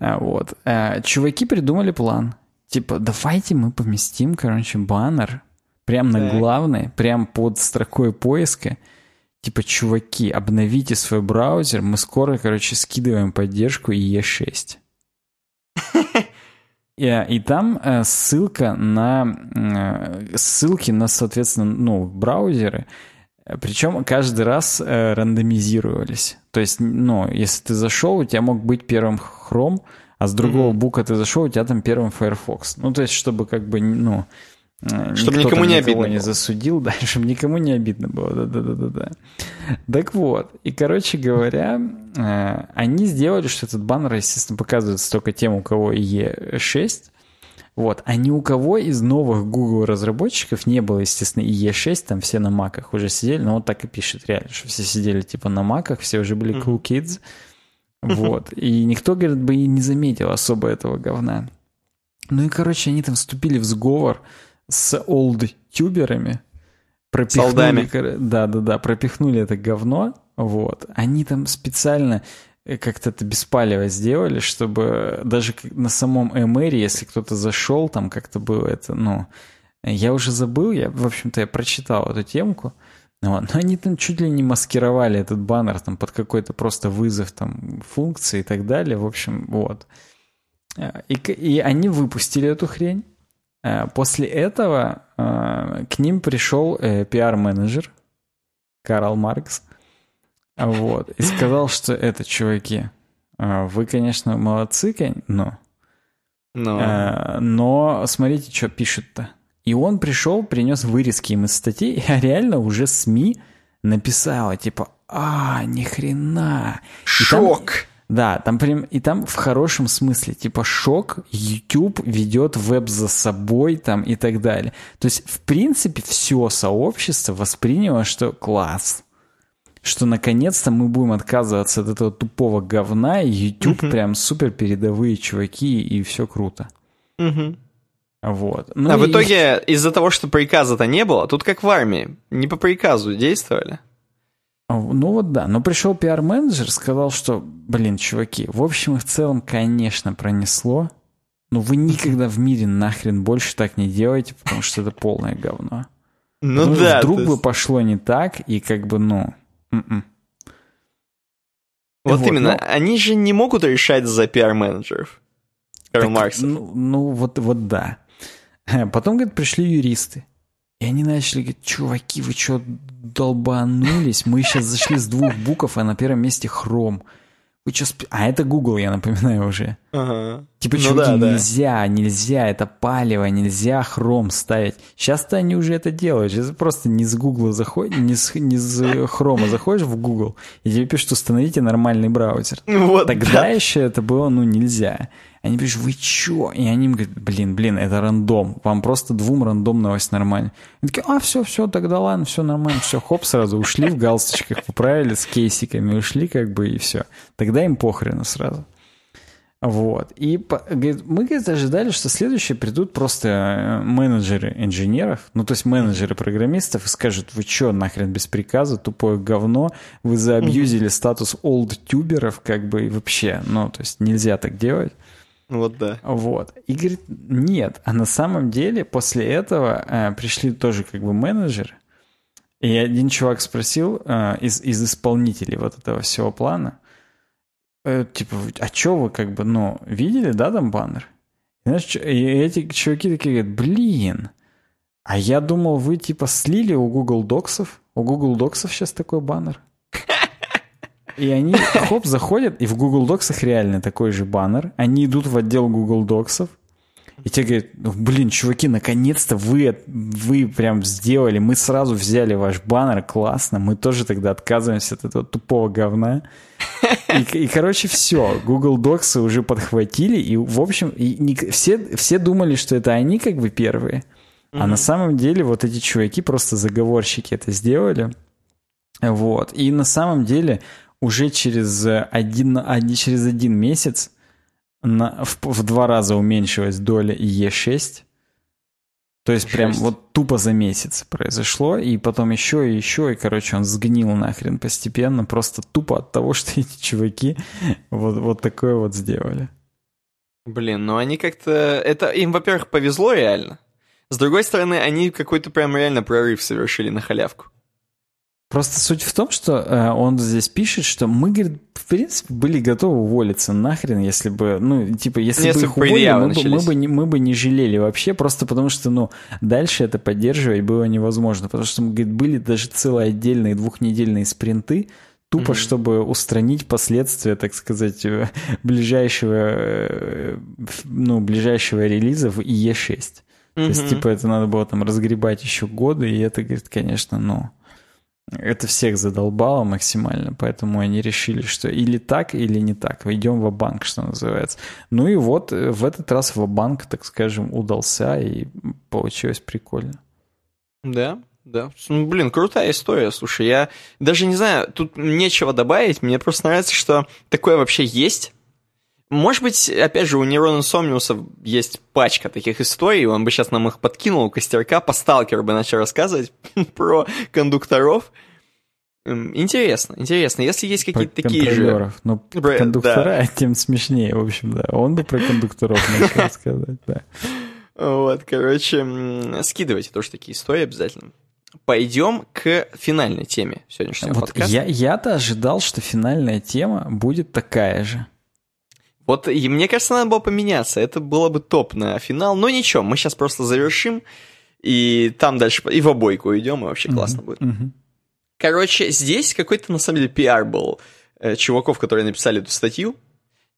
А, вот. А, чуваки придумали план. Типа, давайте мы поместим, короче, баннер прям на главный, прям под строкой поиска. Типа, чуваки, обновите свой браузер, мы скоро, короче, скидываем поддержку IE6. И, и там э, ссылка на э, ссылки на, соответственно, ну, браузеры, причем каждый раз э, рандомизировались. То есть, ну, если ты зашел, у тебя мог быть первым Chrome, а с другого mm-hmm. бука ты зашел, у тебя там первым Firefox. Ну, то есть, чтобы как бы, ну, э, чтобы никому не обидно не засудил, да, чтобы никому не обидно было, да-да-да-да. Так вот, и, короче говоря, э, они сделали, что этот баннер, естественно, показывается только тем, у кого E6, вот. А ни у кого из новых Google разработчиков не было, естественно, и E6, там все на маках уже сидели, но вот так и пишет реально, что все сидели типа на маках, все уже были cool kids. Вот. И никто, говорит, бы и не заметил особо этого говна. Ну и, короче, они там вступили в сговор с олд-тюберами. Пропихнули, да-да-да, пропихнули это говно. Вот. Они там специально Э, как-то это беспалево сделали, чтобы даже на самом MR, если кто-то зашел, там как-то было это, ну, я уже забыл, я, в общем-то, я прочитал эту темку, вот, но они там чуть ли не маскировали этот баннер там под какой-то просто вызов там функции и так далее, в общем, вот. Э, и, и они выпустили эту хрень. Э, после этого к ним пришел пиар-менеджер Карл Маркс, вот. И сказал, что это, чуваки, вы, конечно, молодцы, но... Но, но смотрите, что пишет-то. И он пришел, принес вырезки им из статей, а реально уже СМИ написала, типа, а, ни хрена. Шок! Да, там прям, и там в хорошем смысле, типа, шок, YouTube ведет веб за собой, там, и так далее. То есть, в принципе, все сообщество восприняло, что класс что наконец-то мы будем отказываться от этого тупого говна, и YouTube угу. прям супер передовые чуваки, и все круто. Угу. Вот. Ну а и... в итоге из-за того, что приказа-то не было, тут как в армии, не по приказу действовали. Ну вот да, но пришел пиар-менеджер, сказал, что, блин, чуваки, в общем и в целом, конечно, пронесло, но вы никогда в мире нахрен больше так не делаете, потому что это полное говно. Ну, ну да. Вдруг бы пошло не так, и как бы, ну, М-м. Вот, вот именно, но... они же не могут решать за пиар-менеджеров. Карл Маркс. Ну, ну вот, вот да. Потом, говорит, пришли юристы. И они начали говорить, чуваки, вы что, долбанулись? Мы сейчас зашли с двух букв, а на первом месте хром. Вы что, сп... А это Google, я напоминаю уже. Ага. Типа, Ну чуваки, да, да. нельзя, нельзя, это палево, нельзя хром ставить. Сейчас-то они уже это делают. Сейчас просто не с Google заходишь, не с, не с хрома заходишь в Google, и тебе пишут, установите нормальный браузер. Вот, Тогда да. еще это было, ну, нельзя. Они пишут, вы чё? И они им говорят, блин, блин, это рандом. Вам просто двум рандом новость нормально. Они такие, а, все, все, тогда ладно, все нормально, все, хоп, сразу ушли в галстучках, поправили с кейсиками, ушли как бы и все. Тогда им похрену сразу. Вот. И говорит, мы, говорит, ожидали, что следующие придут просто э, менеджеры инженеров, ну, то есть менеджеры программистов и скажут, вы что, нахрен без приказа, тупое говно, вы заабьюзили статус олдтюберов, как бы, и вообще, ну, то есть нельзя так делать. Вот да. Вот. И говорит, нет. А на самом деле после этого э, пришли тоже как бы менеджеры. И один чувак спросил э, из, из исполнителей вот этого всего плана, э, типа, а что вы как бы, ну, видели, да, там баннер? И, знаешь, и эти чуваки такие говорят, блин, а я думал, вы типа слили у Google Доксов. У Google Доксов сейчас такой баннер. И они, хоп, заходят, и в Google Docs'ах реально такой же баннер. Они идут в отдел Google Docs'ов, и те говорят, «Ну, блин, чуваки, наконец-то вы, вы прям сделали, мы сразу взяли ваш баннер, классно, мы тоже тогда отказываемся от этого тупого говна. И, и, короче, все, Google Docs уже подхватили, и, в общем, и не- все, все думали, что это они как бы первые, а на самом деле вот эти чуваки, просто заговорщики это сделали. Вот. И на самом деле уже через один, один- через один месяц на, в, в два раза уменьшилась доля Е6. То есть прям Жесть. вот тупо за месяц произошло, и потом еще и еще, и, короче, он сгнил нахрен постепенно, просто тупо от того, что эти чуваки вот, вот такое вот сделали. Блин, ну они как-то... Это им, во-первых, повезло реально. С другой стороны, они какой-то прям реально прорыв совершили на халявку. Просто суть в том, что э, он здесь пишет, что мы, говорит, в принципе, были готовы уволиться нахрен, если бы, ну, типа, если, Если бы их уволили, мы бы, мы, бы не, мы бы не жалели вообще, просто потому что, ну, дальше это поддерживать было невозможно, потому что, говорит, были даже целые отдельные двухнедельные спринты, тупо, Мгм. чтобы устранить последствия, так сказать, э, ближайшего, э, ну, ближайшего релиза в IE6. То есть, типа, это надо было там разгребать еще годы, и это, говорит, конечно, ну, это всех задолбало максимально, поэтому они решили, что или так, или не так. Идем в банк что называется. Ну и вот э, в этот раз в банк так скажем, удался, и получилось прикольно. Да, да. Ну, блин, крутая история, слушай, я даже не знаю, тут нечего добавить, мне просто нравится, что такое вообще есть. Может быть, опять же, у Нейрон Инсомниуса есть пачка таких историй, он бы сейчас нам их подкинул у костерка, по сталкеру бы начал рассказывать про кондукторов. Интересно, интересно. Если есть какие-то Про такие же... Ну, Бра- кондуктора, тем смешнее, в общем, да. Он бы про кондукторов начал рассказывать, да. Вот, короче, скидывайте тоже такие истории обязательно. Пойдем к финальной теме сегодняшнего Вот подкаста. я, я-то ожидал, что финальная тема будет такая же. Вот и мне кажется, надо было поменяться. Это было бы топ на финал. Но ничего, мы сейчас просто завершим. И там дальше и в обойку идем, и вообще классно будет. Мгм. Короче, здесь какой-то на самом деле пиар был э, чуваков, которые написали эту статью.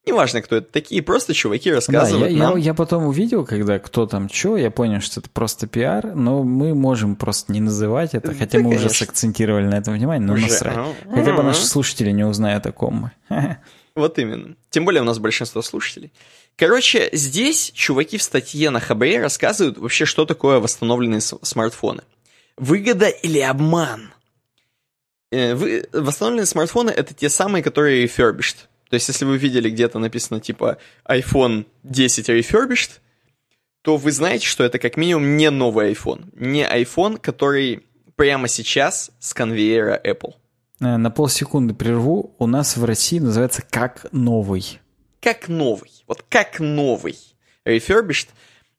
Неважно, кто это такие, просто чуваки Да, я, рассказывают я- нам. я потом увидел, когда кто там что, я понял, что это просто пиар, но мы можем просто не называть это, хотя Да, мы уже конечно. сакцентировали на этом внимание, но Уже. насрать. Хотя бы наши слушатели не узнают о ком мы. Вот именно. Тем более у нас большинство слушателей. Короче, здесь чуваки в статье на Хабре рассказывают вообще, что такое восстановленные смартфоны. Выгода или обман? Э, Вы, восстановленные смартфоны — это те самые, которые refurbished. То есть, если вы видели где-то написано типа iPhone 10 refurbished, то вы знаете, что это как минимум не новый iPhone. Не iPhone, который прямо сейчас с конвейера Apple. Э, На полсекунды прерву. У нас в России называется «как новый». как новый. Вот как новый. Refurbished.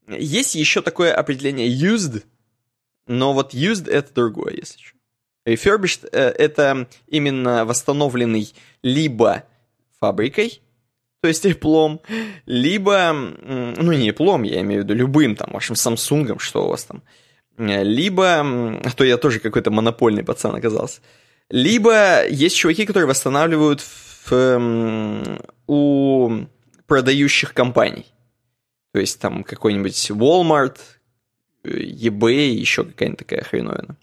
Есть еще такое определение used, но вот used это другое, если что. Refurbished э, это именно восстановленный либо фабрикой, то есть Apple, либо, ну не Apple, я имею в виду любым там, вашим Samsung, что у вас там, либо, а то я тоже какой-то монопольный пацан оказался, либо есть чуваки, которые восстанавливают в, у продающих компаний. То есть там какой-нибудь Walmart, eBay, еще какая-нибудь такая хреновина.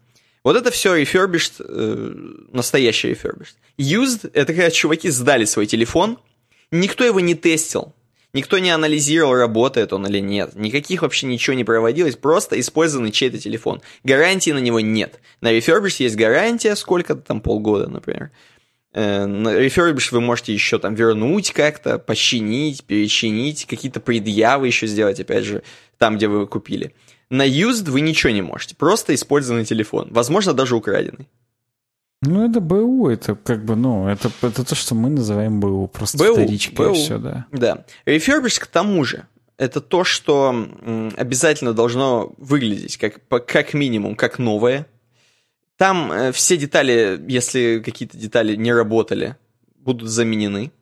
Вот это все refurbished, э, настоящий refurbished. Used — это когда чуваки сдали свой телефон, никто его не тестил, никто не анализировал, работает он или нет, никаких вообще ничего не проводилось, просто использованный чей-то телефон. Гарантии на него нет. На refurbished есть гарантия, сколько-то там, полгода, например. Э, на refurbished вы можете еще там вернуть как-то, починить, перечинить, какие-то предъявы еще сделать, опять же, там, где вы купили. На used вы ничего не можете, просто использованный телефон, возможно, даже украденный. Ну, это БУ, это как бы, ну, это, это то, что мы называем БУ, просто БУ, вторичка БУ. и все, да. Да. Refurbished к тому же, это то, что обязательно должно выглядеть как, как минимум, как новое. Там э, все детали, если какие-то детали не работали, будут заменены.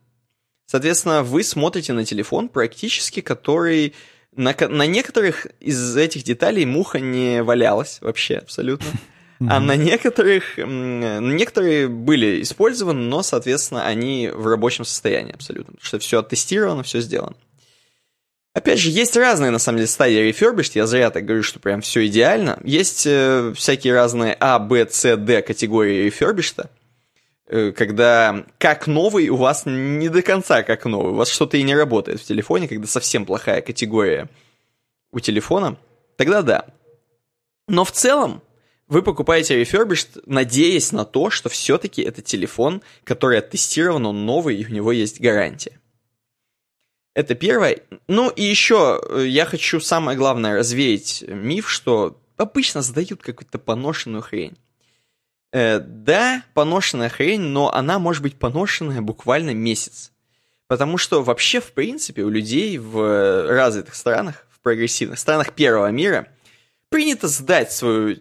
Соответственно, вы смотрите на телефон практически, который на, на некоторых из этих деталей муха не валялась вообще абсолютно. А на некоторых, некоторые были использованы, но, соответственно, они в рабочем состоянии абсолютно, потому что все оттестировано, все сделано. Опять же, есть разные, на самом деле, стадии refurbished, я зря так говорю, что прям все идеально. Есть э, всякие разные А, Б, С, Д категории refurbished, Э, когда как новый у вас не до конца как новый, у вас что-то и не работает в телефоне, когда совсем плохая категория у телефона, тогда да. Но в целом вы покупаете refurbished, надеясь на то, что все-таки это телефон, который оттестирован, он новый, и у него есть гарантия. Это первое. Ну и еще э, я хочу самое главное развеять миф, что обычно сдают какую-то поношенную хрень. Э, да, поношенная хрень, но она может быть поношенная буквально месяц. Потому что вообще, в принципе, у людей в развитых странах, в прогрессивных странах первого мира, принято сдать свою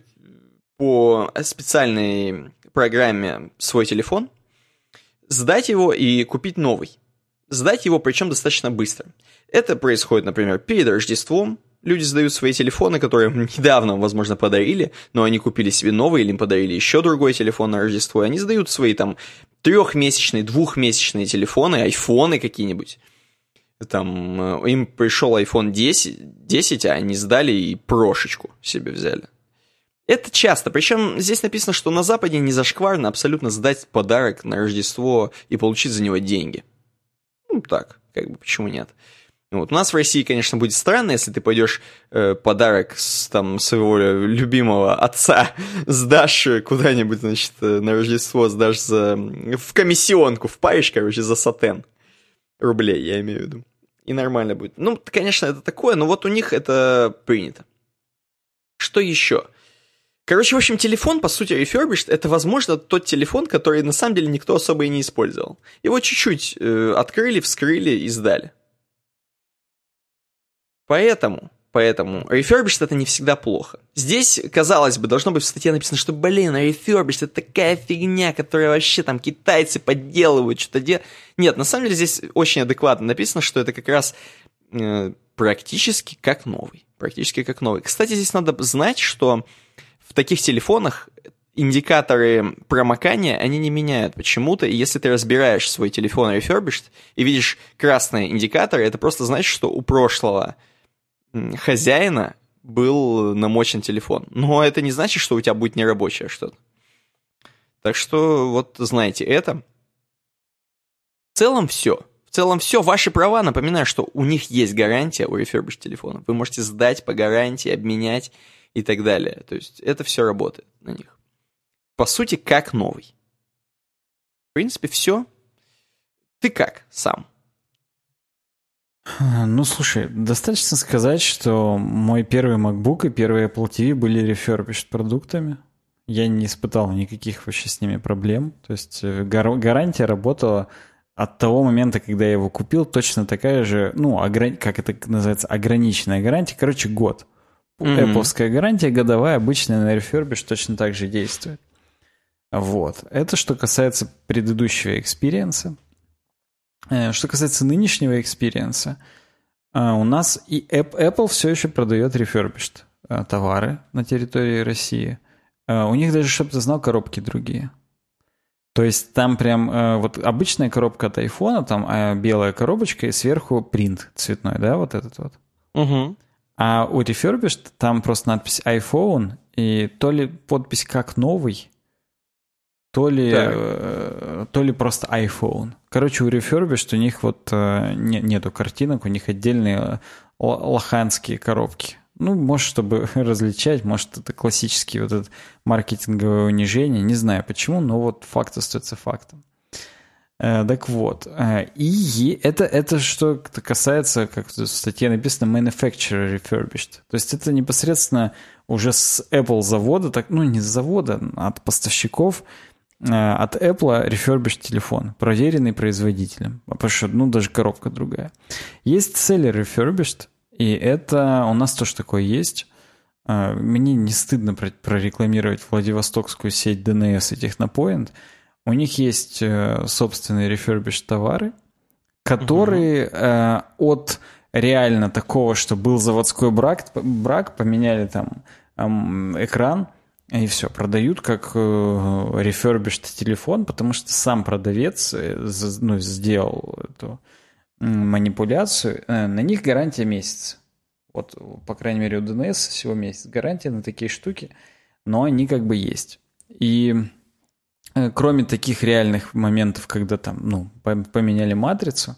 по специальной программе свой телефон, сдать его и купить новый. Сдать его причем достаточно быстро. Это происходит, например, перед Рождеством, Люди сдают свои телефоны, которые недавно, возможно, подарили, но они купили себе новый или им подарили еще другой телефон на Рождество, и они сдают свои там трехмесячные, двухмесячные телефоны, айфоны какие-нибудь. Там э, им пришел iPhone 10, 10, а они сдали и прошечку себе взяли. Это часто, причем здесь написано, что на Западе не зашкварно абсолютно сдать подарок на Рождество и получить за него деньги. Ну так, как бы почему нет. Вот. У нас в России, конечно, будет странно, если ты пойдешь э, подарок с, там, своего любимого отца сдашь куда-нибудь, значит, э, на Рождество сдашь за... в комиссионку, впаешь, короче, за сатен. Рублей, я имею в виду. И нормально будет. Ну, конечно, это такое, но вот у них это принято. Что еще? Короче, в общем, телефон, по сути, refurbished, это, возможно, тот телефон, который на самом деле никто особо и не использовал. Его чуть-чуть э, открыли, вскрыли и сдали. Поэтому, поэтому refurbished это не всегда плохо. Здесь, казалось бы, должно быть в статье написано, что, блин, refurbished это такая фигня, которая вообще там китайцы подделывают, что-то делают. Нет, на самом деле здесь очень адекватно написано, что это как раз э, практически как новый. Практически как новый. Кстати, здесь надо знать, что в таких телефонах индикаторы промокания, они не меняют почему-то, и если ты разбираешь свой телефон refurbished и видишь красные индикаторы, это просто значит, что у прошлого хозяина был намочен телефон. Но это не значит, что у тебя будет нерабочее что-то. Так что вот знаете это. В целом все. В целом все. Ваши права, напоминаю, что у них есть гарантия у refurbished телефона. Вы можете сдать по гарантии, обменять и так далее. То есть это все работает на них. По сути, как новый. В принципе, все. Ты как сам? Ну, слушай, достаточно сказать, что мой первый MacBook и первый Apple TV были refurbished продуктами. Я не испытал никаких вообще с ними проблем. То есть э, гар- гарантия работала от того момента, когда я его купил, точно такая же, ну, ограни- как это называется, ограниченная гарантия. Короче, год. Mm-hmm. Apple гарантия годовая, обычная на refurbish точно так же действует. Вот. Это что касается предыдущего экспириенса. Э, что касается нынешнего экспириенса, э, у нас и Apple все еще продает refurbished. э, товары на территории России. У них даже, чтобы ты знал, коробки другие. То есть там прям вот обычная коробка от айфона, там э, белая коробочка и сверху принт цветной, да, вот этот вот. Угу. А у Refurbished там просто надпись iPhone и то ли подпись как новый, то ли, э, то ли просто iPhone. Короче, у Refurbished у них вот э, не, нету картинок, у них отдельные лоханские коробки. Ну, может, чтобы различать, может, это классический вот этот маркетинговое унижение, не знаю почему, но вот факт остается фактом. Э, так вот, э, и это, это что касается, как в статье написано, manufacturer refurbished. То есть это непосредственно уже с Apple завода, так, ну не с завода, а от поставщиков, э, от Apple refurbished телефон, проверенный производителем. Потому что, ну, даже коробка другая. Есть seller refurbished, и это у нас тоже такое есть. А, мне не стыдно прорекламировать Владивостокскую сеть DNS и Технопоинт. У них есть э, собственные refurbished товары, которые угу. от реально такого, что был заводской брак, брак поменяли там экран, и все, продают как э, refurbished телефон, потому что сам продавец ну, сделал эту манипуляцию, э, на них гарантия месяц. Вот, по крайней мере, у DNS всего месяц гарантия на такие штуки, но они как бы есть. И э, кроме таких реальных моментов, когда там, ну, поменяли матрицу,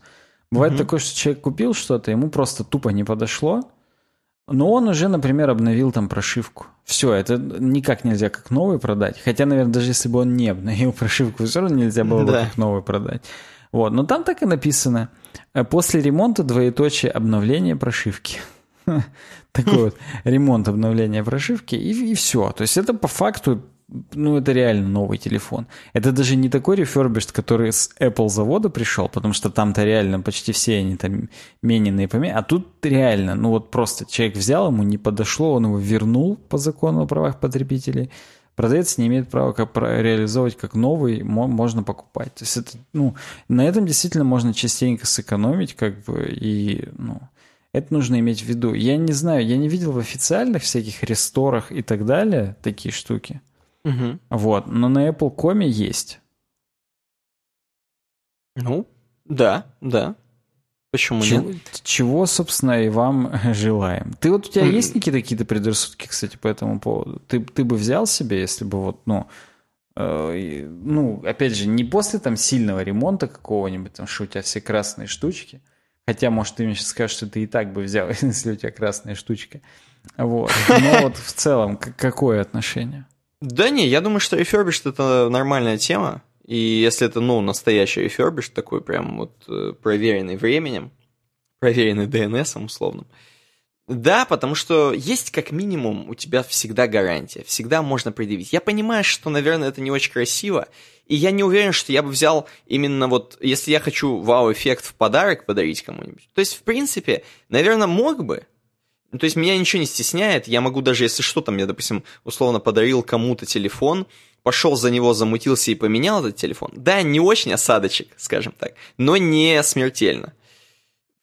бывает mm-hmm. такое, что человек купил что-то, ему просто тупо не подошло, но он уже, например, обновил там прошивку. Все, это никак нельзя как новый продать. Хотя, наверное, даже если бы он не обновил прошивку, все равно нельзя было бы как новый продать. Вот, но там так и написано. Э, после ремонта двоеточие обновление прошивки. Такой вот ремонт обновления прошивки и, и все. То есть это по факту ну, это реально новый телефон. Это даже не такой refurbished, который с Apple завода пришел, потому что там-то реально почти все они там мененные помены. А тут реально, ну вот просто человек взял, ему не подошло, он его вернул по закону о правах потребителей, продавец не имеет права как реализовывать как новый, можно покупать. То есть это, ну, на этом действительно можно частенько сэкономить, как бы, и, ну, это нужно иметь в виду. Я не знаю, я не видел в официальных всяких ресторах и так далее такие штуки. Угу. Вот, но на Apple.com есть. Ну, да, да. Почему чего, нет? Чего, собственно, и вам желаем. Ты вот у тебя есть какие-то предрассудки, кстати, по этому поводу? Ты, ты бы взял себе, если бы вот, ну, э, ну, опять же, не после там сильного ремонта какого-нибудь, там, что у тебя все красные штучки, хотя, может, ты мне сейчас скажешь, что ты и так бы взял, если у тебя красная штучка. Вот. Но вот в целом, какое отношение? Да не, я думаю, что refurbished это нормальная тема. И если это, ну, настоящий рефербиш, такой прям вот э, проверенный временем, проверенный DNS условным, да, потому что есть как минимум у тебя всегда гарантия, всегда можно предъявить. Я понимаю, что, наверное, это не очень красиво, и я не уверен, что я бы взял именно вот, если я хочу вау-эффект в подарок подарить кому-нибудь. То есть, в принципе, наверное, мог бы, ну, то есть меня ничего не стесняет, я могу даже, если что, там, я, допустим, условно подарил кому-то телефон, пошел за него, замутился и поменял этот телефон. Да, не очень осадочек, скажем так, но не смертельно.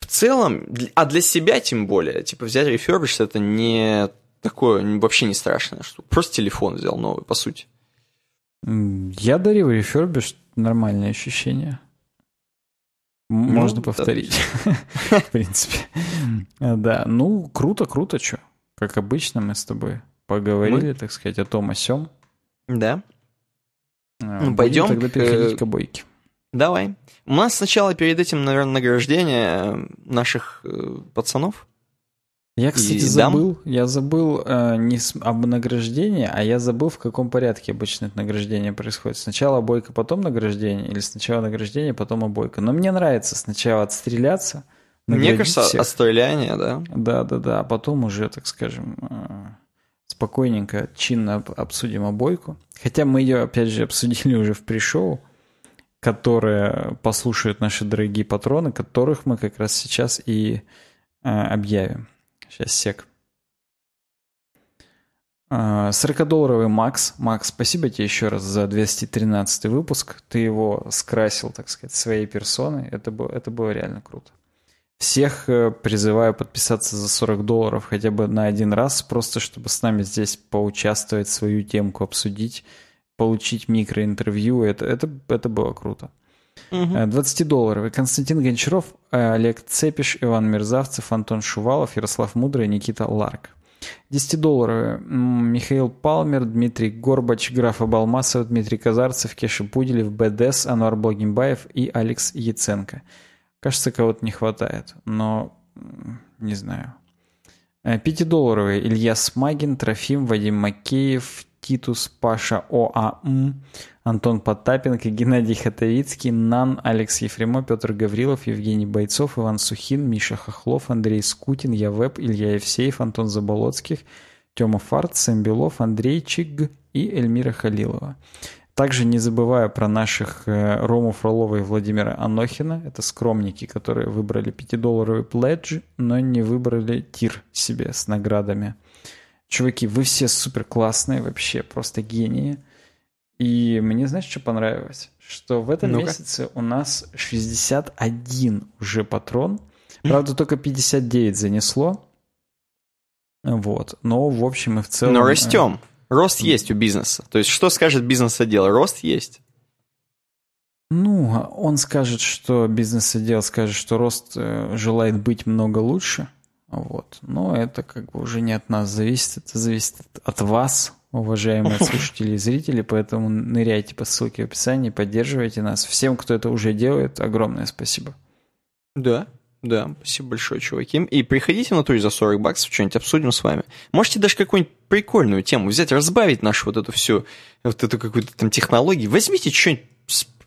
В целом, а для себя тем более, типа взять рефербиш, это не такое, вообще не страшное штука. Просто телефон взял новый, по сути. Я дарил рефербиш, нормальное ощущение. Можно ну, повторить, в принципе. Да, ну, круто, круто, что. Как обычно мы с тобой поговорили, так сказать, о том, о сем. Да. А, ну, пойдем тогда переходить к... к обойке. Давай. У нас сначала перед этим, наверное, награждение э, наших э, пацанов. Я, кстати, забыл. Дам. Я забыл э, не с, об награждении, а я забыл, в каком порядке обычно это награждение происходит. Сначала обойка, потом награждение, или сначала награждение, потом обойка. Но мне нравится сначала отстреляться. Мне кажется, всех. отстреляние, да. Да, да, да. А потом уже, так скажем, э, спокойненько, чинно обсудим обойку. Хотя мы ее, опять же, обсудили уже в пришоу, которые послушают наши дорогие патроны, которых мы как раз сейчас и э, объявим. Сейчас сек. 40-долларовый э, Макс. Макс, спасибо тебе еще раз за 213 выпуск. Ты его скрасил, так сказать, своей персоной. Это было, это было реально круто. Всех э, призываю подписаться за 40 долларов хотя бы на один раз, просто чтобы с нами здесь поучаствовать, свою темку обсудить, получить микроинтервью. Это, это, это было круто. Угу. 20-долларовый. Константин Гончаров, Олег Цепиш, Иван Мерзавцев, Антон Шувалов, Ярослав Мудрый, Никита Ларк. 10-долларовые. Михаил Палмер, Дмитрий Горбач, Граф Абалмасов, Дмитрий Казарцев, Кеша Пуделев, БДС, Ануар Благимбаев и Алекс Яценко. Кажется, кого-то не хватает, но не знаю. Э, пятидолларовые. Илья Смагин, Трофим, Вадим Макеев, Титус, Паша ОАМ, Антон Потапенко, Геннадий Хатовицкий, Нан, Алекс Ефремо, Петр Гаврилов, Евгений Бойцов, Иван Сухин, Миша Хохлов, Андрей Скутин, Явеб, Илья Евсеев, Антон Заболоцких, Тёма Фарт, Сэм Белов, Андрей Чиг и Эльмира Халилова. Также не забывая про наших э, Рому Фролова и Владимира Анохина. Это скромники, которые выбрали 5-долларовый пледж, но не выбрали тир себе с наградами. Чуваки, вы все супер классные, вообще просто гении. И мне, знаешь, что понравилось? Что в этом ну месяце у нас 61 уже патрон. Правда, только 59 занесло. Вот. Но в общем и в целом... Но растем. Рост есть у бизнеса. То есть что скажет бизнес-отдел? Рост есть. Ну, он скажет, что бизнес-отдел скажет, что рост э, желает быть много лучше. Вот. Но это как бы уже не от нас зависит, это зависит от вас, уважаемые слушатели и зрители, поэтому ныряйте по ссылке в описании, поддерживайте нас. Всем, кто это уже делает, огромное спасибо. Да, да, спасибо большое, чуваки. И приходите на туре за 40 баксов, что-нибудь обсудим с вами. Можете даже какую-нибудь прикольную тему взять, разбавить нашу вот эту всю, вот эту какую-то там технологию. Возьмите что-нибудь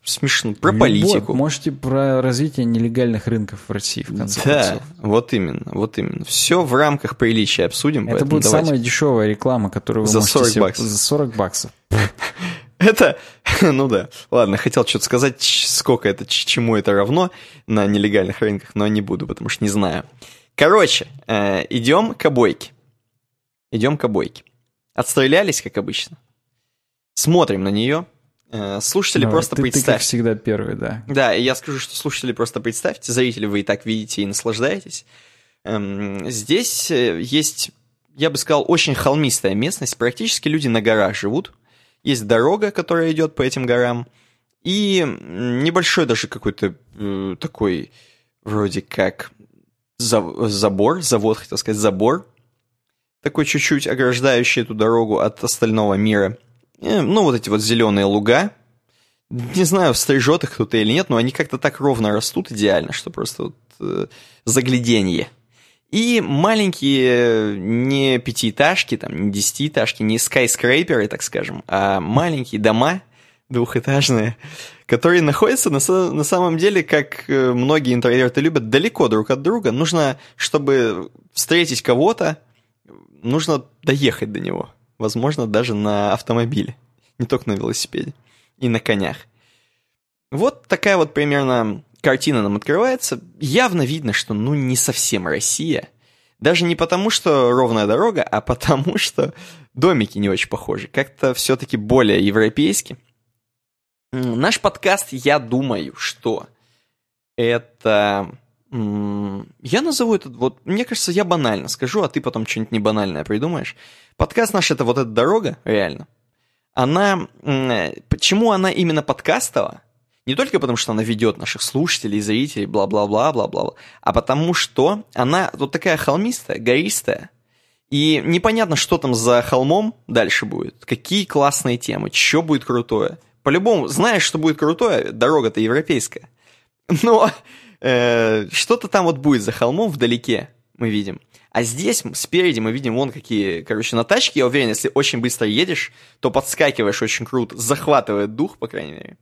смешно, про Любой, политику. Можете про развитие нелегальных рынков в России, в конце да, концов. вот именно, вот именно. Все в рамках приличия обсудим. Это будет давайте. самая дешевая реклама, которую вы за можете 40 себе... баксов. За 40 баксов. Это, ну да, ладно, хотел что-то сказать, сколько это, чему это равно на нелегальных рынках, но не буду, потому что не знаю. Короче, э, идем к обойке. Идем к обойке. Отстрелялись, как обычно. Смотрим на нее. Э, слушатели Давай, просто ты, представьте. Ты, как всегда, первый, да. Да, я скажу, что слушатели просто представьте, зрители вы и так видите и наслаждаетесь. Эм, здесь э, есть, я бы сказал, очень холмистая местность. Практически люди на горах живут. Есть дорога, которая идет по этим горам, и небольшой даже какой-то э, такой, вроде как забор, завод, хотел сказать, забор, такой чуть-чуть ограждающий эту дорогу от остального мира. И, ну, вот эти вот зеленые луга. Не знаю, стрижет их кто-то или нет, но они как-то так ровно растут идеально, что просто вот э, загляденье. И маленькие не пятиэтажки, там, не десятиэтажки, не скайскрейперы, так скажем, а маленькие дома двухэтажные, которые находятся на, на самом деле, как э, многие интроверты любят, далеко друг от друга. Нужно, чтобы встретить кого-то, нужно доехать до него. Возможно, даже на автомобиле, не только на велосипеде и на конях. Вот такая вот примерно картина нам открывается, явно видно, что ну не совсем Россия. Даже не потому, что ровная дорога, а потому, что домики не очень похожи. Как-то все-таки более европейски. Наш подкаст, я думаю, что это... Я назову это... Вот, мне кажется, я банально скажу, а ты потом что-нибудь не банальное придумаешь. Подкаст наш — это вот эта дорога, реально. Она... Почему она именно подкастова? Не только потому, что она ведет наших слушателей, зрителей, бла-бла-бла, бла-бла, а потому что она вот такая холмистая, гористая, и непонятно, что там за холмом дальше будет, какие классные темы, что будет крутое. По-любому, знаешь, что будет крутое, дорога-то европейская. Но э, что-то там вот будет за холмом вдалеке, мы видим. А здесь спереди мы видим вон какие, короче, на тачке, я уверен, если очень быстро едешь, то подскакиваешь очень круто, захватывает дух, по крайней мере.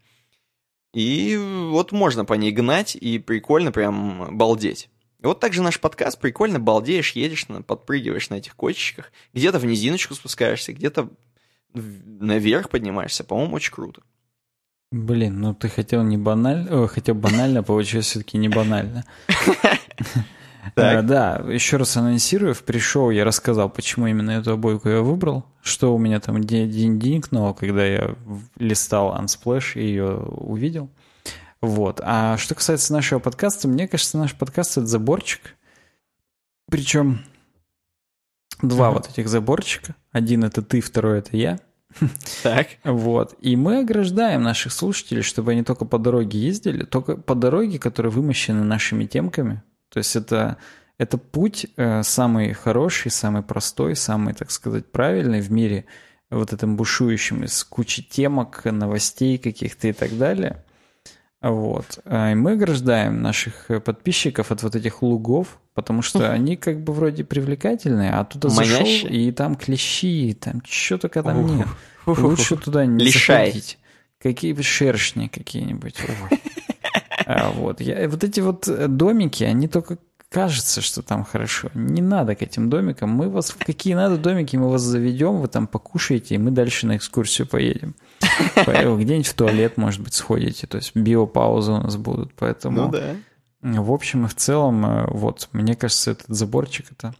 И вот можно по ней гнать, и прикольно прям балдеть. И вот также наш подкаст, прикольно балдеешь, едешь, подпрыгиваешь на этих кочечках, где-то в низиночку спускаешься, где-то наверх поднимаешься, по-моему, очень круто. Блин, ну ты хотел не банально, хотел банально, получилось все-таки не банально. Так. Э, да, еще раз анонсирую, в пришел я рассказал, почему именно эту обойку я выбрал, что у меня там день денькнуло, когда я листал Unsplash и ее увидел. Вот. А что касается нашего подкаста, мне кажется, наш подкаст — это заборчик. Причем два вот этих заборчика. Один — это ты, второй — это я. Так. Вот. И мы ограждаем наших слушателей, чтобы они только по дороге ездили, только по дороге, которые вымощены нашими темками. То есть это, это путь э, самый хороший, самый простой, самый, так сказать, правильный в мире, вот этом бушующем из кучи темок, новостей каких-то и так далее. Вот. А, и мы ограждаем наших подписчиков от вот этих лугов, потому что они как бы вроде привлекательные, а туда зашел, и там клещи, там что только там нет. Лучше туда не Лишай. заходить. Какие шершни какие-нибудь. А, вот. Я, вот эти вот домики, они только кажется, что там хорошо. Не надо к этим домикам. Мы вас в какие надо домики, мы вас заведем, вы там покушаете, и мы дальше на экскурсию поедем. Где-нибудь в туалет, может быть, сходите. То есть биопаузы у нас будут. Поэтому, ну, да. В общем и в целом, э, вот, мне кажется, этот заборчик это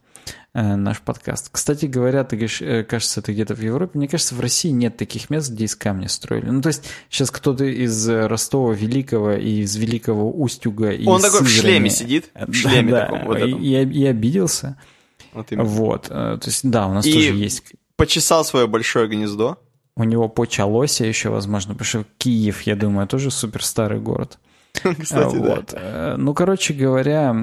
э, наш подкаст. Кстати говоря, ты говоришь, э, кажется, это где-то в Европе. Мне кажется, в России нет таких мест, где из камня строили. Ну, то есть сейчас кто-то из Ростова Великого и из Великого Устюга и Он такой Сызрани... в шлеме сидит, в шлеме да, таком вот этом. И, и обиделся. Вот, вот. То есть, да, у нас и тоже есть... почесал свое большое гнездо. У него почалося еще, возможно, потому что Киев, я думаю, тоже супер старый город. Кстати, вот. да. Ну, короче говоря,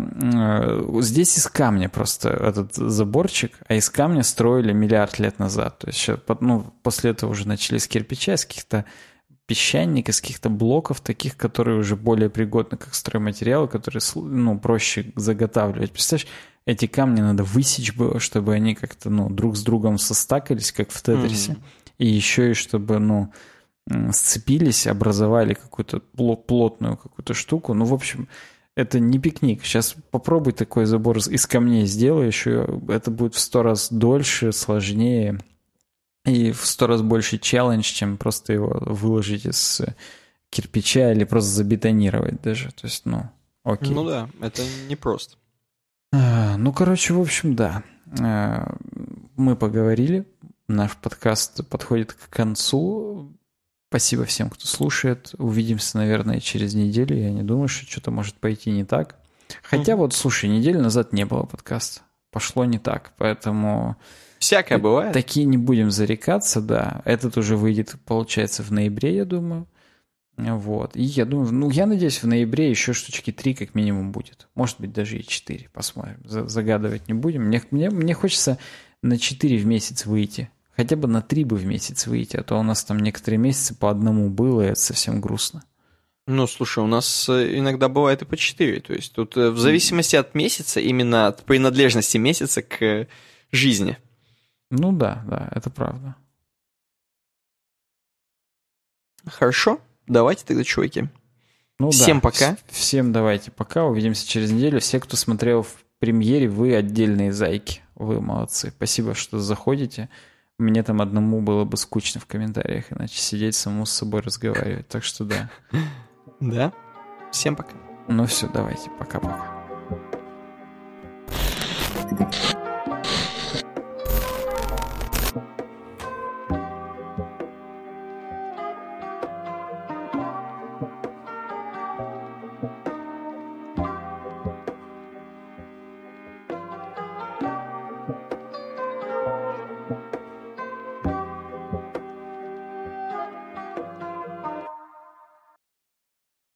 здесь из камня просто этот заборчик, а из камня строили миллиард лет назад. То есть, ну, после этого уже начали с кирпича, с каких-то песчаника, из каких-то блоков, таких, которые уже более пригодны как стройматериалы, которые ну, проще заготавливать. Представляешь, эти камни надо высечь было, чтобы они как-то ну, друг с другом состакались, как в Тетрисе. Mm-hmm и еще и чтобы, ну, сцепились, образовали какую-то плотную какую-то штуку. Ну, в общем, это не пикник. Сейчас попробуй такой забор из камней сделай, еще это будет в сто раз дольше, сложнее и в сто раз больше челлендж, чем просто его выложить из кирпича или просто забетонировать даже. То есть, ну, окей. Ну да, это непросто. А, ну, короче, в общем, да. А, мы поговорили, Наш подкаст подходит к концу. Спасибо всем, кто слушает. Увидимся, наверное, через неделю. Я не думаю, что что-то может пойти не так. Хотя mm-hmm. вот, слушай, неделю назад не было подкаста. Пошло не так, поэтому... Всякое бывает. Такие не будем зарекаться, да. Этот уже выйдет, получается, в ноябре, я думаю. Вот. И я думаю, ну, я надеюсь, в ноябре еще штучки три как минимум будет. Может быть, даже и четыре. Посмотрим. Загадывать не будем. Мне, мне, мне хочется на четыре в месяц выйти. Хотя бы на три бы в месяц выйти, а то у нас там некоторые месяцы по одному было, и это совсем грустно. Ну, слушай, у нас э, иногда бывает и по четыре. То есть тут э, в зависимости от месяца, именно от принадлежности месяца к жизни. Ну да, да, это правда. Хорошо, давайте тогда, чуваки. Ну, Всем да. пока. Всем давайте пока. Увидимся через неделю. Все, кто смотрел в премьере, вы отдельные зайки. Вы молодцы. Спасибо, что заходите. Мне там одному было бы скучно в комментариях, иначе сидеть самому с собой разговаривать. Так что да. Да. Всем пока. Ну все, давайте. Пока-пока.